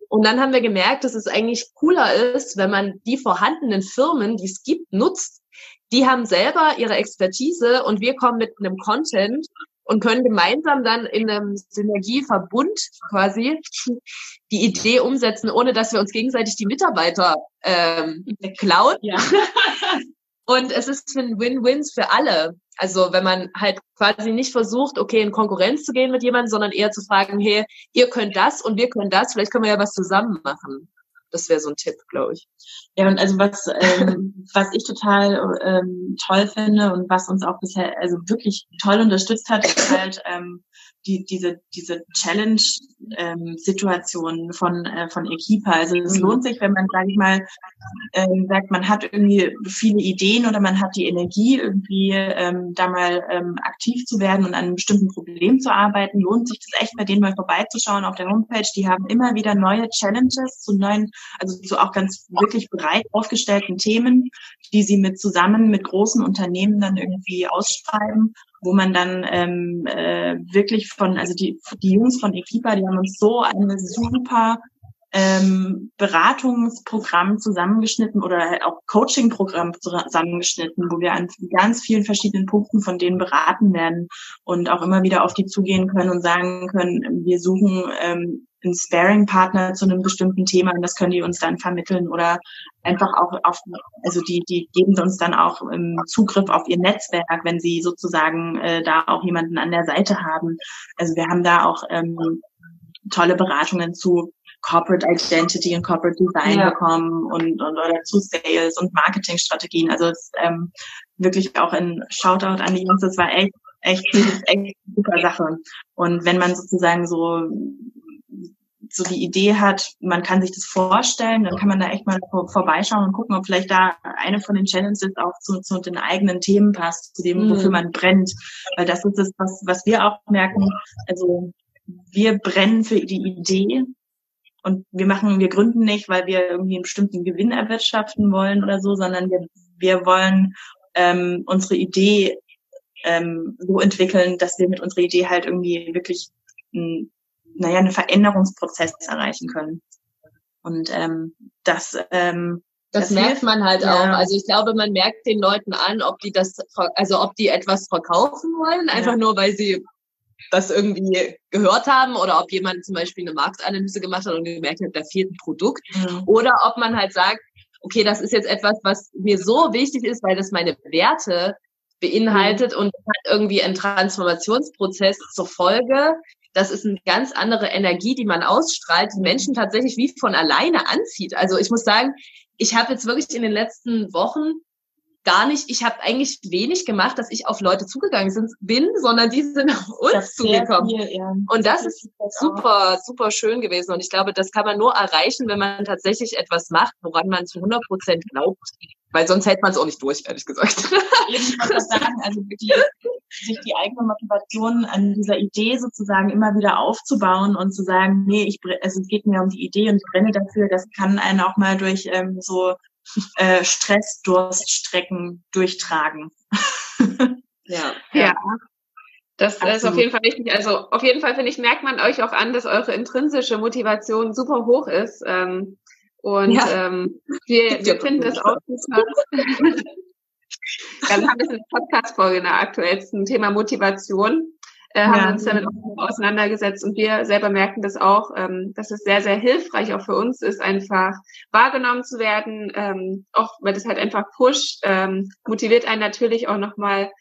Und dann haben wir gemerkt, dass es eigentlich cooler ist, wenn man die vorhandenen Firmen, die es gibt, nutzt die haben selber ihre Expertise und wir kommen mit einem Content und können gemeinsam dann in einem Synergieverbund quasi die Idee umsetzen, ohne dass wir uns gegenseitig die Mitarbeiter ähm, klauen. Ja. und es ist ein Win-Wins für alle. Also wenn man halt quasi nicht versucht, okay, in Konkurrenz zu gehen mit jemandem, sondern eher zu fragen, hey, ihr könnt das und wir können das, vielleicht können wir ja was zusammen machen. Das wäre so ein Tipp, glaube ich. Ja, und also was, ähm, was ich total ähm, toll finde und was uns auch bisher also wirklich toll unterstützt hat, ist halt ähm, die, diese, diese Challenge-Situation ähm, von, äh, von Equipa. Also es mhm. lohnt sich, wenn man, sage ich mal, ähm, sagt, man hat irgendwie viele Ideen oder man hat die Energie, irgendwie ähm, da mal ähm, aktiv zu werden und an einem bestimmten Problem zu arbeiten, lohnt sich das echt bei denen mal vorbeizuschauen auf der Homepage. Die haben immer wieder neue Challenges zu neuen, also zu auch ganz wirklich breit aufgestellten Themen, die sie mit zusammen mit großen Unternehmen dann irgendwie ausschreiben wo man dann ähm, äh, wirklich von, also die, die Jungs von Equipa, die haben uns so eine super ähm, Beratungsprogramm zusammengeschnitten oder halt auch Coaching-Programm zusammengeschnitten, wo wir an ganz vielen verschiedenen Punkten von denen beraten werden und auch immer wieder auf die zugehen können und sagen können, wir suchen ähm, einen Sparing-Partner zu einem bestimmten Thema und das können die uns dann vermitteln oder einfach auch auf, also die, die geben uns dann auch ähm, Zugriff auf ihr Netzwerk, wenn sie sozusagen äh, da auch jemanden an der Seite haben. Also wir haben da auch ähm, tolle Beratungen zu Corporate Identity und Corporate Design ja. bekommen und, und oder zu Sales und Marketingstrategien. Also es ähm, wirklich auch ein Shoutout an die Jungs. Das war echt echt, echt super Sache. Und wenn man sozusagen so so die Idee hat, man kann sich das vorstellen, dann kann man da echt mal vorbeischauen und gucken, ob vielleicht da eine von den Challenges auch zu, zu den eigenen Themen passt, zu dem, mhm. wofür man brennt. Weil das ist das, was, was wir auch merken. Also wir brennen für die Idee und wir machen, wir gründen nicht, weil wir irgendwie einen bestimmten Gewinn erwirtschaften wollen oder so, sondern wir, wir wollen ähm, unsere Idee ähm, so entwickeln, dass wir mit unserer Idee halt irgendwie wirklich ein, naja, einen Veränderungsprozess erreichen können. Und ähm, das ähm, das, das merkt hilft. man halt ja. auch. Also ich glaube, man merkt den Leuten an, ob die das, also ob die etwas verkaufen wollen, einfach ja. nur weil sie das irgendwie gehört haben oder ob jemand zum Beispiel eine Marktanalyse gemacht hat und gemerkt hat, da fehlt ein Produkt. Mhm. Oder ob man halt sagt, okay, das ist jetzt etwas, was mir so wichtig ist, weil das meine Werte beinhaltet mhm. und hat irgendwie einen Transformationsprozess zur Folge. Das ist eine ganz andere Energie, die man ausstrahlt, die Menschen tatsächlich wie von alleine anzieht. Also ich muss sagen, ich habe jetzt wirklich in den letzten Wochen gar nicht, ich habe eigentlich wenig gemacht, dass ich auf Leute zugegangen sind, bin, sondern die sind auf uns zugekommen. Viel, ja. Und das, das ist super, super schön gewesen. Und ich glaube, das kann man nur erreichen, wenn man tatsächlich etwas macht, woran man zu 100 Prozent glaubt. Weil sonst hält man es auch nicht durch, ehrlich gesagt. Eben, sagen, also die, sich die eigene Motivation an dieser Idee sozusagen immer wieder aufzubauen und zu sagen, nee, ich, also es geht mir um die Idee und ich brenne dafür, das kann einen auch mal durch ähm, so äh, Stressdurststrecken durchtragen. ja. ja. Das Absolut. ist auf jeden Fall wichtig. Also auf jeden Fall, finde ich, merkt man euch auch an, dass eure intrinsische Motivation super hoch ist. Ähm, und ja. ähm, wir, wir finden es auch super. wir haben das in der Podcast-Folge in der aktuellsten Thema Motivation äh, haben ja. uns damit auseinandergesetzt und wir selber merken das auch, ähm, dass es sehr, sehr hilfreich auch für uns ist, einfach wahrgenommen zu werden, ähm, auch weil das halt einfach pusht, ähm, motiviert einen natürlich auch nochmal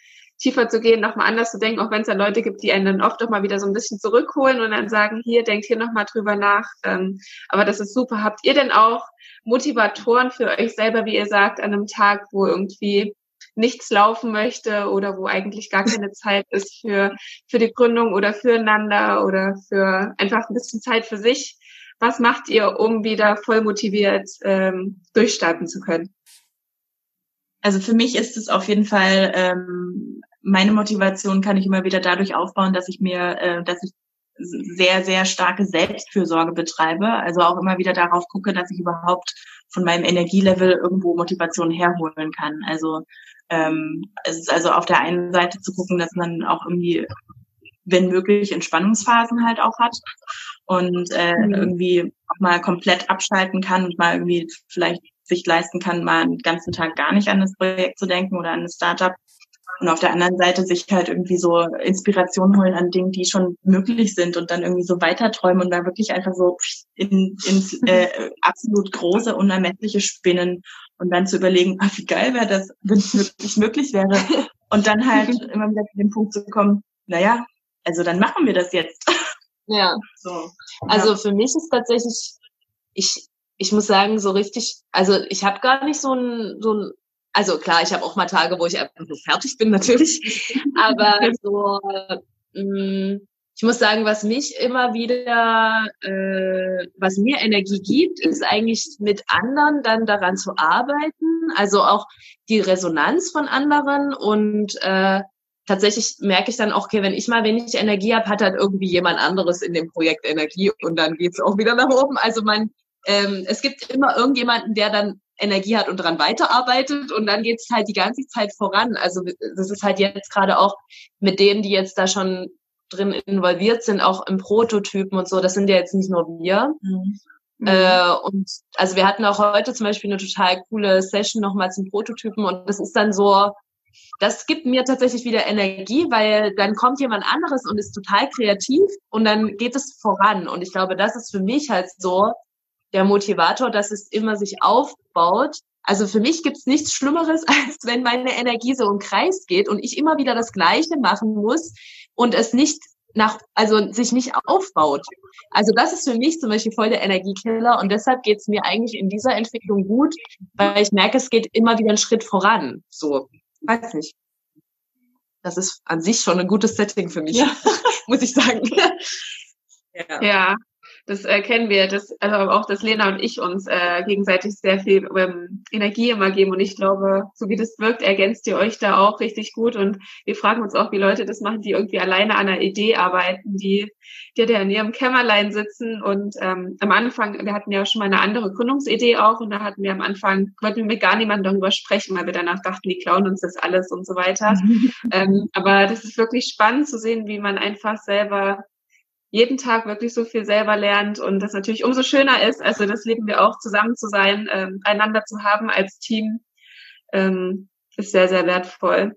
tiefer zu gehen, nochmal anders zu denken, auch wenn es dann Leute gibt, die einen dann oft auch mal wieder so ein bisschen zurückholen und dann sagen, hier, denkt hier nochmal drüber nach. Ähm, aber das ist super. Habt ihr denn auch Motivatoren für euch selber, wie ihr sagt, an einem Tag, wo irgendwie nichts laufen möchte oder wo eigentlich gar keine Zeit ist für, für die Gründung oder füreinander oder für einfach ein bisschen Zeit für sich. Was macht ihr, um wieder voll motiviert ähm, durchstarten zu können? Also für mich ist es auf jeden Fall ähm, meine Motivation kann ich immer wieder dadurch aufbauen, dass ich mir, äh, dass ich sehr, sehr starke Selbstfürsorge betreibe. Also auch immer wieder darauf gucke, dass ich überhaupt von meinem Energielevel irgendwo Motivation herholen kann. Also ähm, es ist also auf der einen Seite zu gucken, dass man auch irgendwie, wenn möglich, Entspannungsphasen halt auch hat und äh, mhm. irgendwie auch mal komplett abschalten kann und mal irgendwie vielleicht sich leisten kann, mal einen ganzen Tag gar nicht an das Projekt zu denken oder an das Startup. Und auf der anderen Seite sich halt irgendwie so Inspiration holen an Dingen, die schon möglich sind und dann irgendwie so weiterträumen und da wirklich einfach so in, ins äh, absolut große, unermessliche Spinnen und dann zu überlegen, ach, wie geil wäre das, wenn es wirklich möglich wäre. Und dann halt immer wieder zu dem Punkt zu kommen, naja, also dann machen wir das jetzt. Ja. So. Also ja. für mich ist tatsächlich, ich, ich muss sagen, so richtig, also ich habe gar nicht so ein, so ein, also klar, ich habe auch mal Tage, wo ich einfach so fertig bin, natürlich. Aber so, mh, mm, ich muss sagen, was mich immer wieder, äh, was mir Energie gibt, ist eigentlich mit anderen dann daran zu arbeiten. Also auch die Resonanz von anderen und äh, tatsächlich merke ich dann auch, okay, wenn ich mal wenig Energie habe, hat halt irgendwie jemand anderes in dem Projekt Energie und dann geht's auch wieder nach oben. Also man, ähm, es gibt immer irgendjemanden, der dann Energie hat und daran weiterarbeitet und dann geht's halt die ganze Zeit voran. Also das ist halt jetzt gerade auch mit denen, die jetzt da schon drin involviert sind, auch im Prototypen und so. Das sind ja jetzt nicht nur wir. Mhm. Äh, und also wir hatten auch heute zum Beispiel eine total coole Session nochmal zum Prototypen und das ist dann so, das gibt mir tatsächlich wieder Energie, weil dann kommt jemand anderes und ist total kreativ und dann geht es voran. Und ich glaube, das ist für mich halt so der Motivator, dass es immer sich aufbaut. Also für mich gibt's nichts Schlimmeres, als wenn meine Energie so im Kreis geht und ich immer wieder das Gleiche machen muss und es nicht nach, also sich nicht aufbaut. Also das ist für mich zum Beispiel voll der Energiekiller und deshalb geht's mir eigentlich in dieser Entwicklung gut, weil ich merke, es geht immer wieder einen Schritt voran. So, weiß nicht. Das ist an sich schon ein gutes Setting für mich, ja. muss ich sagen. ja. ja. Das äh, kennen wir, das, also auch, dass Lena und ich uns äh, gegenseitig sehr viel ähm, Energie immer geben. Und ich glaube, so wie das wirkt, ergänzt ihr euch da auch richtig gut. Und wir fragen uns auch, wie Leute das machen, die irgendwie alleine an einer Idee arbeiten, die, die da in ihrem Kämmerlein sitzen. Und ähm, am Anfang, wir hatten ja schon mal eine andere Gründungsidee auch. Und da hatten wir am Anfang, wollten wir mit gar niemandem darüber sprechen, weil wir danach dachten, die klauen uns das alles und so weiter. ähm, aber das ist wirklich spannend zu sehen, wie man einfach selber jeden Tag wirklich so viel selber lernt und das natürlich umso schöner ist, also das lieben wir auch, zusammen zu sein, ähm, einander zu haben als Team, ähm, ist sehr, sehr wertvoll.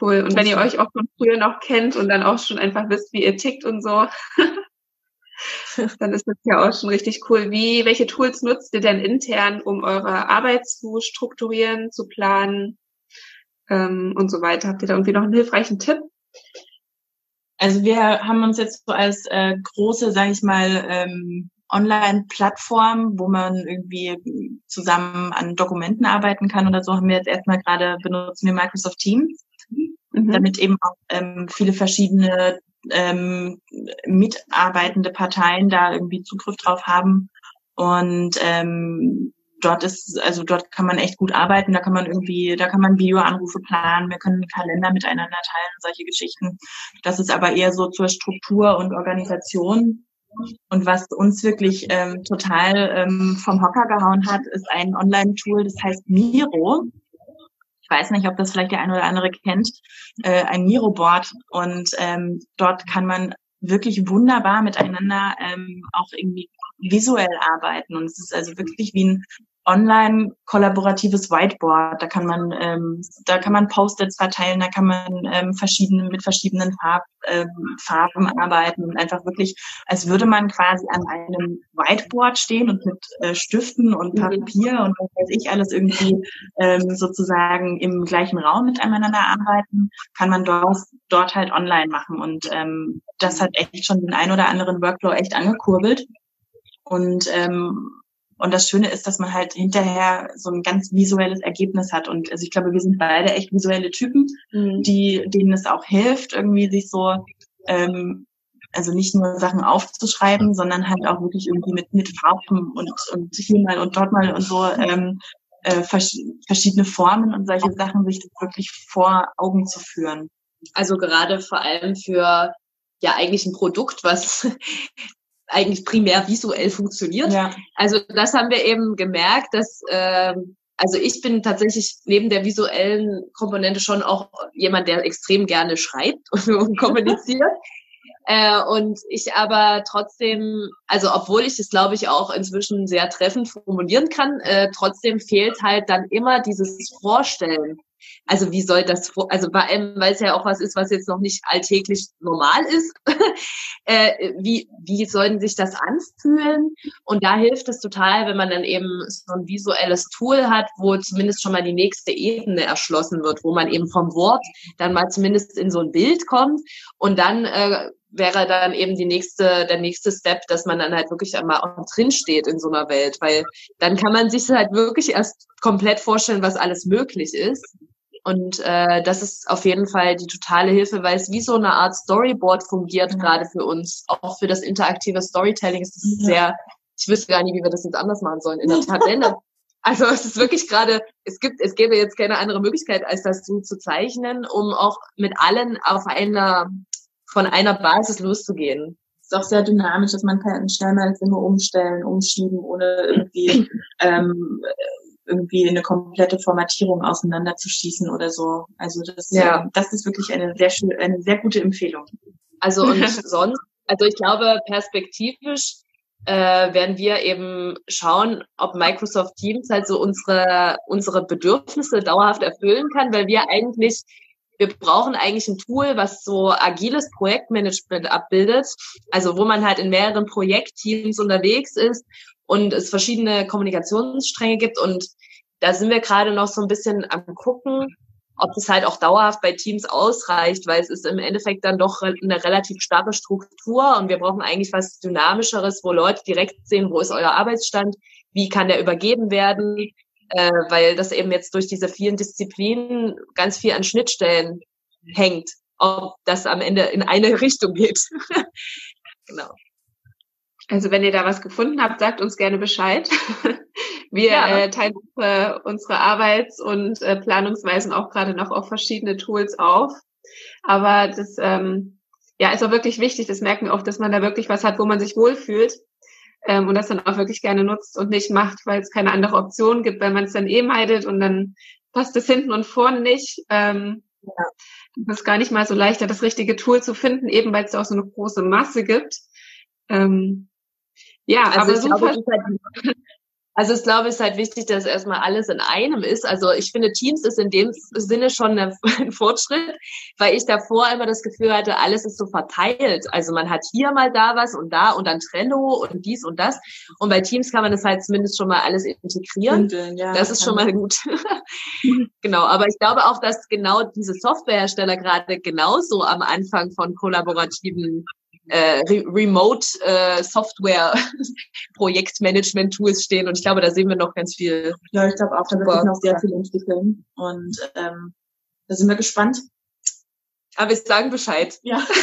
Cool. Und wenn ihr euch auch von früher noch kennt und dann auch schon einfach wisst, wie ihr tickt und so, dann ist das ja auch schon richtig cool. Wie, welche Tools nutzt ihr denn intern, um eure Arbeit zu strukturieren, zu planen ähm, und so weiter? Habt ihr da irgendwie noch einen hilfreichen Tipp? Also wir haben uns jetzt so als äh, große, sage ich mal, ähm, Online-Plattform, wo man irgendwie zusammen an Dokumenten arbeiten kann oder so, haben wir jetzt erstmal gerade benutzen wir Microsoft Teams, mhm. damit eben auch ähm, viele verschiedene ähm, mitarbeitende Parteien da irgendwie Zugriff drauf haben. Und ähm, dort ist, also dort kann man echt gut arbeiten, da kann man irgendwie, da kann man Videoanrufe planen, wir können Kalender miteinander teilen, solche Geschichten. Das ist aber eher so zur Struktur und Organisation. Und was uns wirklich ähm, total ähm, vom Hocker gehauen hat, ist ein Online-Tool, das heißt Miro. ich weiß nicht, ob das vielleicht der eine oder andere kennt, äh, ein Miro-Board. Und ähm, dort kann man wirklich wunderbar miteinander ähm, auch irgendwie visuell arbeiten. Und es ist also wirklich wie ein online kollaboratives Whiteboard. Da kann man, ähm, da kann man Post-its verteilen, da kann man ähm, verschiedene, mit verschiedenen Farb, ähm, Farben arbeiten und einfach wirklich, als würde man quasi an einem Whiteboard stehen und mit äh, Stiften und mhm. Papier und was weiß ich alles irgendwie ähm, sozusagen im gleichen Raum miteinander arbeiten, kann man dort, dort halt online machen. Und ähm, das hat echt schon den ein oder anderen Workflow echt angekurbelt. Und ähm, und das Schöne ist, dass man halt hinterher so ein ganz visuelles Ergebnis hat. Und also ich glaube, wir sind beide echt visuelle Typen, mhm. die, denen es auch hilft, irgendwie sich so, ähm, also nicht nur Sachen aufzuschreiben, sondern halt auch wirklich irgendwie mit, mit Farben und, und hier mal und dort mal und so ähm, äh, vers verschiedene Formen und solche Sachen sich wirklich vor Augen zu führen. Also gerade vor allem für ja eigentlich ein Produkt, was eigentlich primär visuell funktioniert. Ja. Also das haben wir eben gemerkt, dass äh, also ich bin tatsächlich neben der visuellen Komponente schon auch jemand, der extrem gerne schreibt und kommuniziert. Äh, und ich aber trotzdem, also obwohl ich das glaube ich auch inzwischen sehr treffend formulieren kann, äh, trotzdem fehlt halt dann immer dieses Vorstellen. Also wie soll das, also bei allem, weil es ja auch was ist, was jetzt noch nicht alltäglich normal ist, äh, wie, wie sollen sich das anfühlen? Und da hilft es total, wenn man dann eben so ein visuelles Tool hat, wo zumindest schon mal die nächste Ebene erschlossen wird, wo man eben vom Wort dann mal zumindest in so ein Bild kommt und dann äh, wäre dann eben die nächste, der nächste Step, dass man dann halt wirklich einmal auch drin steht in so einer Welt, weil dann kann man sich halt wirklich erst komplett vorstellen, was alles möglich ist. Und äh, das ist auf jeden Fall die totale Hilfe, weil es wie so eine Art Storyboard fungiert, ja. gerade für uns. Auch für das interaktive Storytelling ist es ja. sehr, ich wüsste gar nicht, wie wir das jetzt anders machen sollen. In der Tat, Also es ist wirklich gerade, es gibt, es gäbe jetzt keine andere Möglichkeit, als das so zu zeichnen, um auch mit allen auf einer, von einer Basis loszugehen. Es ist auch sehr dynamisch, dass man kann schnell mal Dinge umstellen, umschieben, ohne irgendwie ähm, irgendwie eine komplette Formatierung auseinanderzuschießen oder so. Also das, ja. das ist wirklich eine sehr schöne, eine sehr gute Empfehlung. Also und sonst, also ich glaube perspektivisch äh, werden wir eben schauen, ob Microsoft Teams halt so unsere unsere Bedürfnisse dauerhaft erfüllen kann, weil wir eigentlich wir brauchen eigentlich ein Tool, was so agiles Projektmanagement abbildet, also wo man halt in mehreren Projektteams unterwegs ist und es verschiedene Kommunikationsstränge gibt und da sind wir gerade noch so ein bisschen am gucken, ob das halt auch dauerhaft bei Teams ausreicht, weil es ist im Endeffekt dann doch eine relativ starre Struktur und wir brauchen eigentlich was Dynamischeres, wo Leute direkt sehen, wo ist euer Arbeitsstand, wie kann der übergeben werden, äh, weil das eben jetzt durch diese vielen Disziplinen ganz viel an Schnittstellen hängt, ob das am Ende in eine Richtung geht. genau. Also wenn ihr da was gefunden habt, sagt uns gerne Bescheid. Wir ja. äh, teilen unsere, unsere Arbeits- und äh, Planungsweisen auch gerade noch auf verschiedene Tools auf. Aber das ähm, ja, ist auch wirklich wichtig, das merken wir oft, dass man da wirklich was hat, wo man sich wohlfühlt ähm, und das dann auch wirklich gerne nutzt und nicht macht, weil es keine andere Option gibt, weil man es dann eh meidet und dann passt es hinten und vorne nicht. Ähm, ja. Das ist gar nicht mal so leichter, das richtige Tool zu finden, eben weil es auch so eine große Masse gibt. Ähm, ja, also aber super. Glaube, halt, also ich glaube, es ist halt wichtig, dass erstmal alles in einem ist. Also ich finde, Teams ist in dem Sinne schon ein Fortschritt, weil ich davor immer das Gefühl hatte, alles ist so verteilt. Also man hat hier mal da was und da und dann Trello und dies und das. Und bei Teams kann man das halt zumindest schon mal alles integrieren. Ja, das ist schon mal gut. genau, aber ich glaube auch, dass genau diese Softwarehersteller gerade genauso am Anfang von kollaborativen äh, Re Remote äh, Software Projektmanagement Tools stehen und ich glaube, da sehen wir noch ganz viel. Ja, ich glaube auch, da wird sich noch sehr viel entwickeln und ähm, da sind wir gespannt. Aber wir sagen Bescheid. Ja.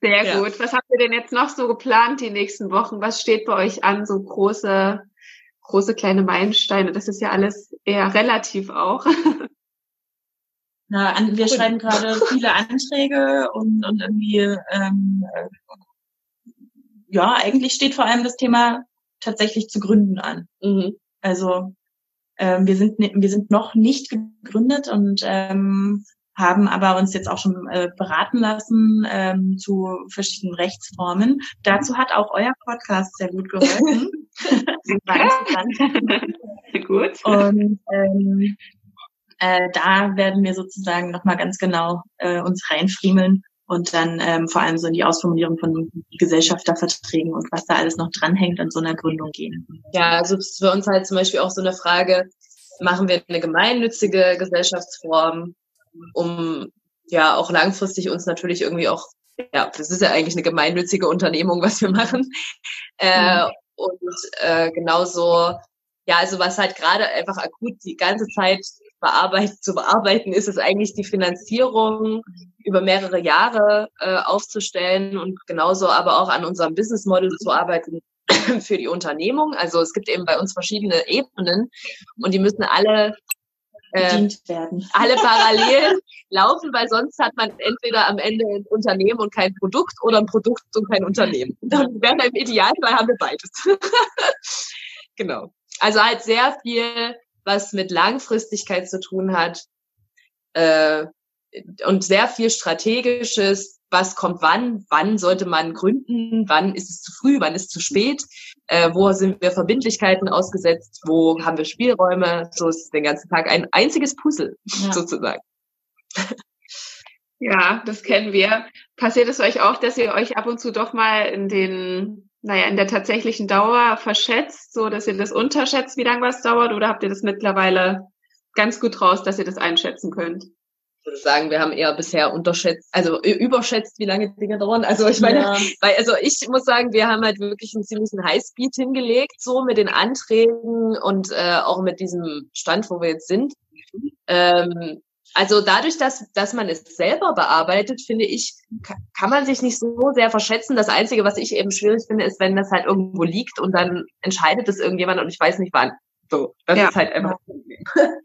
Sehr ja. gut. Was habt ihr denn jetzt noch so geplant die nächsten Wochen? Was steht bei euch an? So große, große kleine Meilensteine. Das ist ja alles eher relativ auch. Na, an, wir cool. schreiben gerade viele Anträge und, und irgendwie, ähm, äh, ja, eigentlich steht vor allem das Thema tatsächlich zu gründen an. Mhm. Also Ähm, wir sind wir sind noch nicht gegründet und ähm, haben aber uns jetzt auch schon äh, beraten lassen ähm, zu verschiedenen Rechtsformen. Dazu hat auch euer Podcast sehr gut geholfen. sehr gut. Und ähm, äh, da werden wir sozusagen nochmal ganz genau äh, uns reinfriemeln und dann ähm, vor allem so in die Ausformulierung von Gesellschafterverträgen und was da alles noch dranhängt an so einer Gründung gehen. Ja, also ist für uns halt zum Beispiel auch so eine Frage, machen wir eine gemeinnützige Gesellschaftsform, um ja auch langfristig uns natürlich irgendwie auch, ja, das ist ja eigentlich eine gemeinnützige Unternehmung, was wir machen. Äh, mhm. Und äh, genauso, ja, also was halt gerade einfach akut die ganze Zeit bearbeitet, zu bearbeiten ist, ist eigentlich die Finanzierung über mehrere Jahre äh, aufzustellen und genauso aber auch an unserem Business Model zu arbeiten für die Unternehmung. Also es gibt eben bei uns verschiedene Ebenen und die müssen alle äh, alle parallel laufen, weil sonst hat man entweder am Ende ein Unternehmen und kein Produkt oder ein Produkt und kein Unternehmen. Dann wären im Idealfall haben wir beides. genau. Also halt sehr viel was mit Langfristigkeit zu tun hat äh, und sehr viel strategisches, was kommt wann, wann sollte man gründen, wann ist es zu früh, wann ist es zu spät, äh, wo sind wir Verbindlichkeiten ausgesetzt, wo haben wir Spielräume, so ist den ganzen Tag ein einziges Puzzle ja. sozusagen. Ja, das kennen wir. Passiert es euch auch, dass ihr euch ab und zu doch mal in den naja, in der tatsächlichen Dauer verschätzt, so dass ihr das unterschätzt, wie lange was dauert, oder habt ihr das mittlerweile ganz gut raus, dass ihr das einschätzen könnt? Ich würde sagen, wir haben eher bisher unterschätzt, also überschätzt, wie lange Dinge dauern. Also ich meine, ja. weil, also ich muss sagen, wir haben halt wirklich einen ziemlichen Highspeed hingelegt, so mit den Anträgen und äh, auch mit diesem Stand, wo wir jetzt sind. Ähm, also dadurch, dass, dass man es selber bearbeitet, finde ich, kann man sich nicht so sehr verschätzen. Das Einzige, was ich eben schwierig finde, ist, wenn das halt irgendwo liegt und dann entscheidet es irgendjemand und ich weiß nicht wann. So, das ja. ist halt einfach.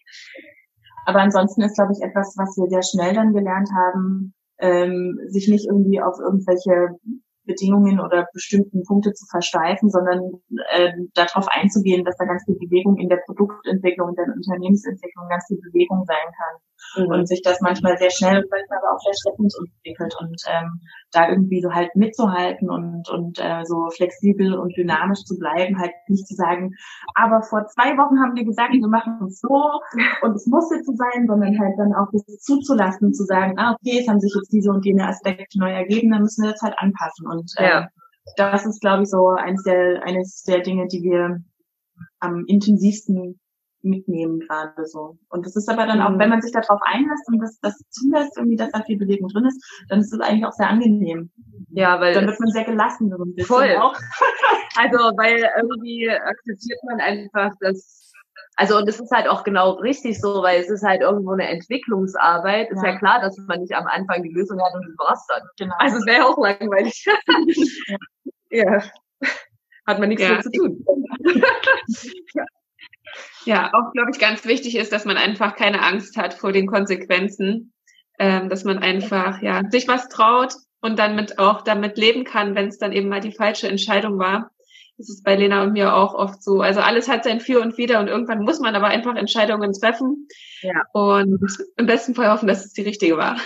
Aber ansonsten ist, glaube ich, etwas, was wir sehr schnell dann gelernt haben, ähm, sich nicht irgendwie auf irgendwelche Bedingungen oder bestimmten Punkte zu versteifen, sondern äh, darauf einzugehen, dass da ganz viel Bewegung in der Produktentwicklung, in der Unternehmensentwicklung ganz viel Bewegung sein kann mhm. und sich das manchmal sehr schnell und manchmal aber auch sehr schleppend entwickelt und ähm, da irgendwie so halt mitzuhalten und und äh, so flexibel und dynamisch zu bleiben, halt nicht zu sagen, aber vor zwei Wochen haben wir gesagt, wir machen es so und es muss jetzt so sein, sondern halt dann auch das zuzulassen zu sagen, ah okay, es haben sich jetzt diese und jene Aspekte neu ergeben, dann müssen wir das halt anpassen und äh, ja. das ist glaube ich so eines der eines der Dinge, die wir am intensivsten mitnehmen gerade so. Und das ist aber dann auch, mhm. wenn man sich darauf einlässt und das, das zulässt, irgendwie, dass da viel Bewegung drin ist, dann ist es eigentlich auch sehr angenehm. Ja, weil dann wird man sehr gelassen so ein bisschen voll. Auch. also weil irgendwie akzeptiert man einfach, dass also und es ist halt auch genau richtig so, weil es ist halt irgendwo eine Entwicklungsarbeit. Ist ja, ja klar, dass man nicht am Anfang die Lösung hat und du warst dann. Genau. Also es wäre ja auch langweilig. ja. ja. Hat man nichts ja. mehr zu tun. ja. Ja, auch glaube ich ganz wichtig ist, dass man einfach keine Angst hat vor den Konsequenzen, ähm, dass man einfach ja sich was traut und dann mit auch damit leben kann, wenn es dann eben mal die falsche Entscheidung war. Das ist bei Lena und mir auch oft so. Also alles hat sein Für und Wider und irgendwann muss man aber einfach Entscheidungen treffen. Ja. Und im besten Fall hoffen, dass es die richtige war.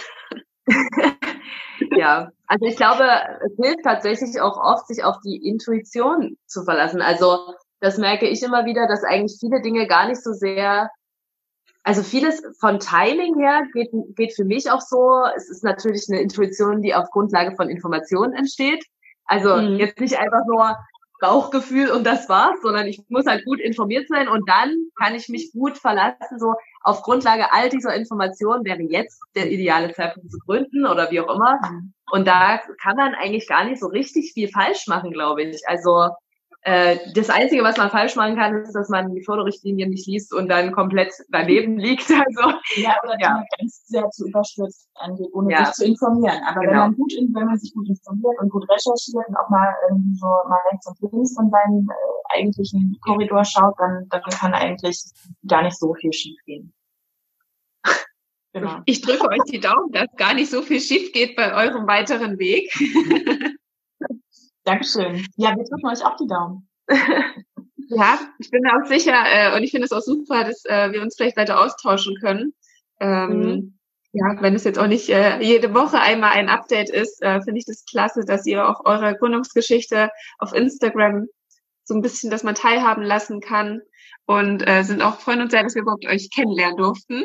ja, also ich glaube, es hilft tatsächlich auch oft, sich auf die Intuition zu verlassen. Also das merke ich immer wieder, dass eigentlich viele Dinge gar nicht so sehr, also vieles von Timing her geht, geht für mich auch so. Es ist natürlich eine Intuition, die auf Grundlage von Informationen entsteht. Also mhm. jetzt nicht einfach nur Bauchgefühl und das war's, sondern ich muss halt gut informiert sein und dann kann ich mich gut verlassen, so auf Grundlage all dieser Informationen wäre jetzt der ideale Zeitpunkt zu gründen oder wie auch immer. Mhm. Und da kann man eigentlich gar nicht so richtig viel falsch machen, glaube ich. Also äh, das Einzige, was man falsch machen kann, ist, dass man die Förderrichtlinien nicht liest und dann komplett daneben liegt. Also, ja, oder ja. ganz sehr zu überstürzt angeht, ohne ja. sich zu informieren. Aber genau. wenn man gut, wenn man sich gut informiert und gut recherchiert und auch mal irgendwie so mal rechts und links von seinem äh, eigentlichen Korridor schaut, dann, dann kann eigentlich gar nicht so viel schiefgehen. Genau. Ich drücke euch die Daumen, dass gar nicht so viel schief geht bei eurem weiteren Weg. Dankeschön. Ja, wir drücken euch auch die Daumen. Ja, ich bin auch sicher äh, und ich finde es auch super, dass äh, wir uns vielleicht weiter austauschen können. Ähm, mhm. Ja, wenn es jetzt auch nicht äh, jede Woche einmal ein Update ist, äh, finde ich das klasse, dass ihr auch eure Gründungsgeschichte auf Instagram so ein bisschen, dass man teilhaben lassen kann und äh, sind auch freuen uns sehr, dass wir überhaupt euch kennenlernen durften.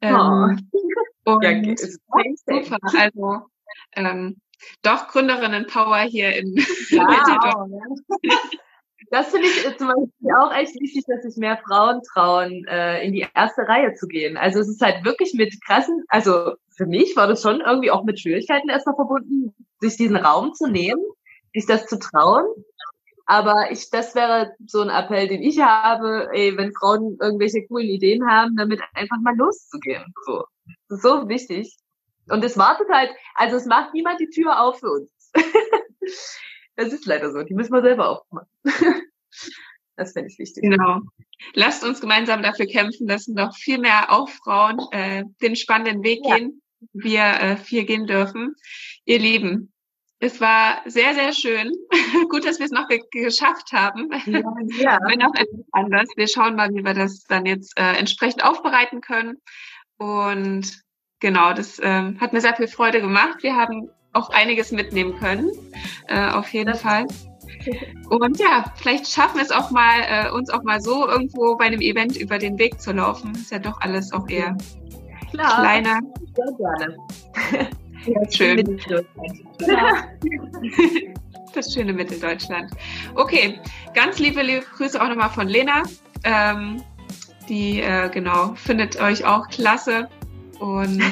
Ähm, oh. Und ja, super. Also ähm, doch Gründerinnen Power hier in ja, Das finde ich zum Beispiel auch echt wichtig, dass sich mehr Frauen trauen, äh, in die erste Reihe zu gehen. Also es ist halt wirklich mit krassen, also für mich war das schon irgendwie auch mit Schwierigkeiten erstmal verbunden, sich diesen Raum zu nehmen, sich das zu trauen. Aber ich, das wäre so ein Appell, den ich habe, ey, wenn Frauen irgendwelche coolen Ideen haben, damit einfach mal loszugehen. So. Das ist so wichtig. Und es wartet halt, also es macht niemand die Tür auf für uns. das ist leider so. Die müssen wir selber aufmachen. das finde ich wichtig. Genau. Lasst uns gemeinsam dafür kämpfen, dass noch viel mehr auch Frauen äh, den spannenden Weg ja. gehen, wir äh, viel gehen dürfen. Ihr Lieben, es war sehr, sehr schön. Gut, dass wir es noch ge geschafft haben. Ja, ja. Wenn auch etwas anders. Wir schauen mal, wie wir das dann jetzt äh, entsprechend aufbereiten können. Und genau, das ähm, hat mir sehr viel Freude gemacht. Wir haben auch einiges mitnehmen können, äh, auf jeden Fall. Und ja, vielleicht schaffen wir es auch mal, äh, uns auch mal so irgendwo bei einem Event über den Weg zu laufen. Ist ja doch alles auch eher Klar. kleiner. Sehr gerne. Ja, schön. Das schöne Mitteldeutschland. Okay, ganz liebe, liebe Grüße auch nochmal von Lena. Ähm, die, äh, genau, findet euch auch klasse. Und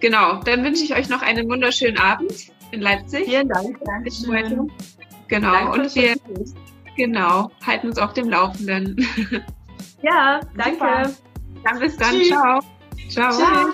genau, dann wünsche ich euch noch einen wunderschönen Abend in Leipzig. Vielen Dank. Dankeschön. Genau, danke und wir genau, halten uns auf dem Laufenden. Ja, danke. Super. Dann bis dann. Ciao. Ciao. Ciao.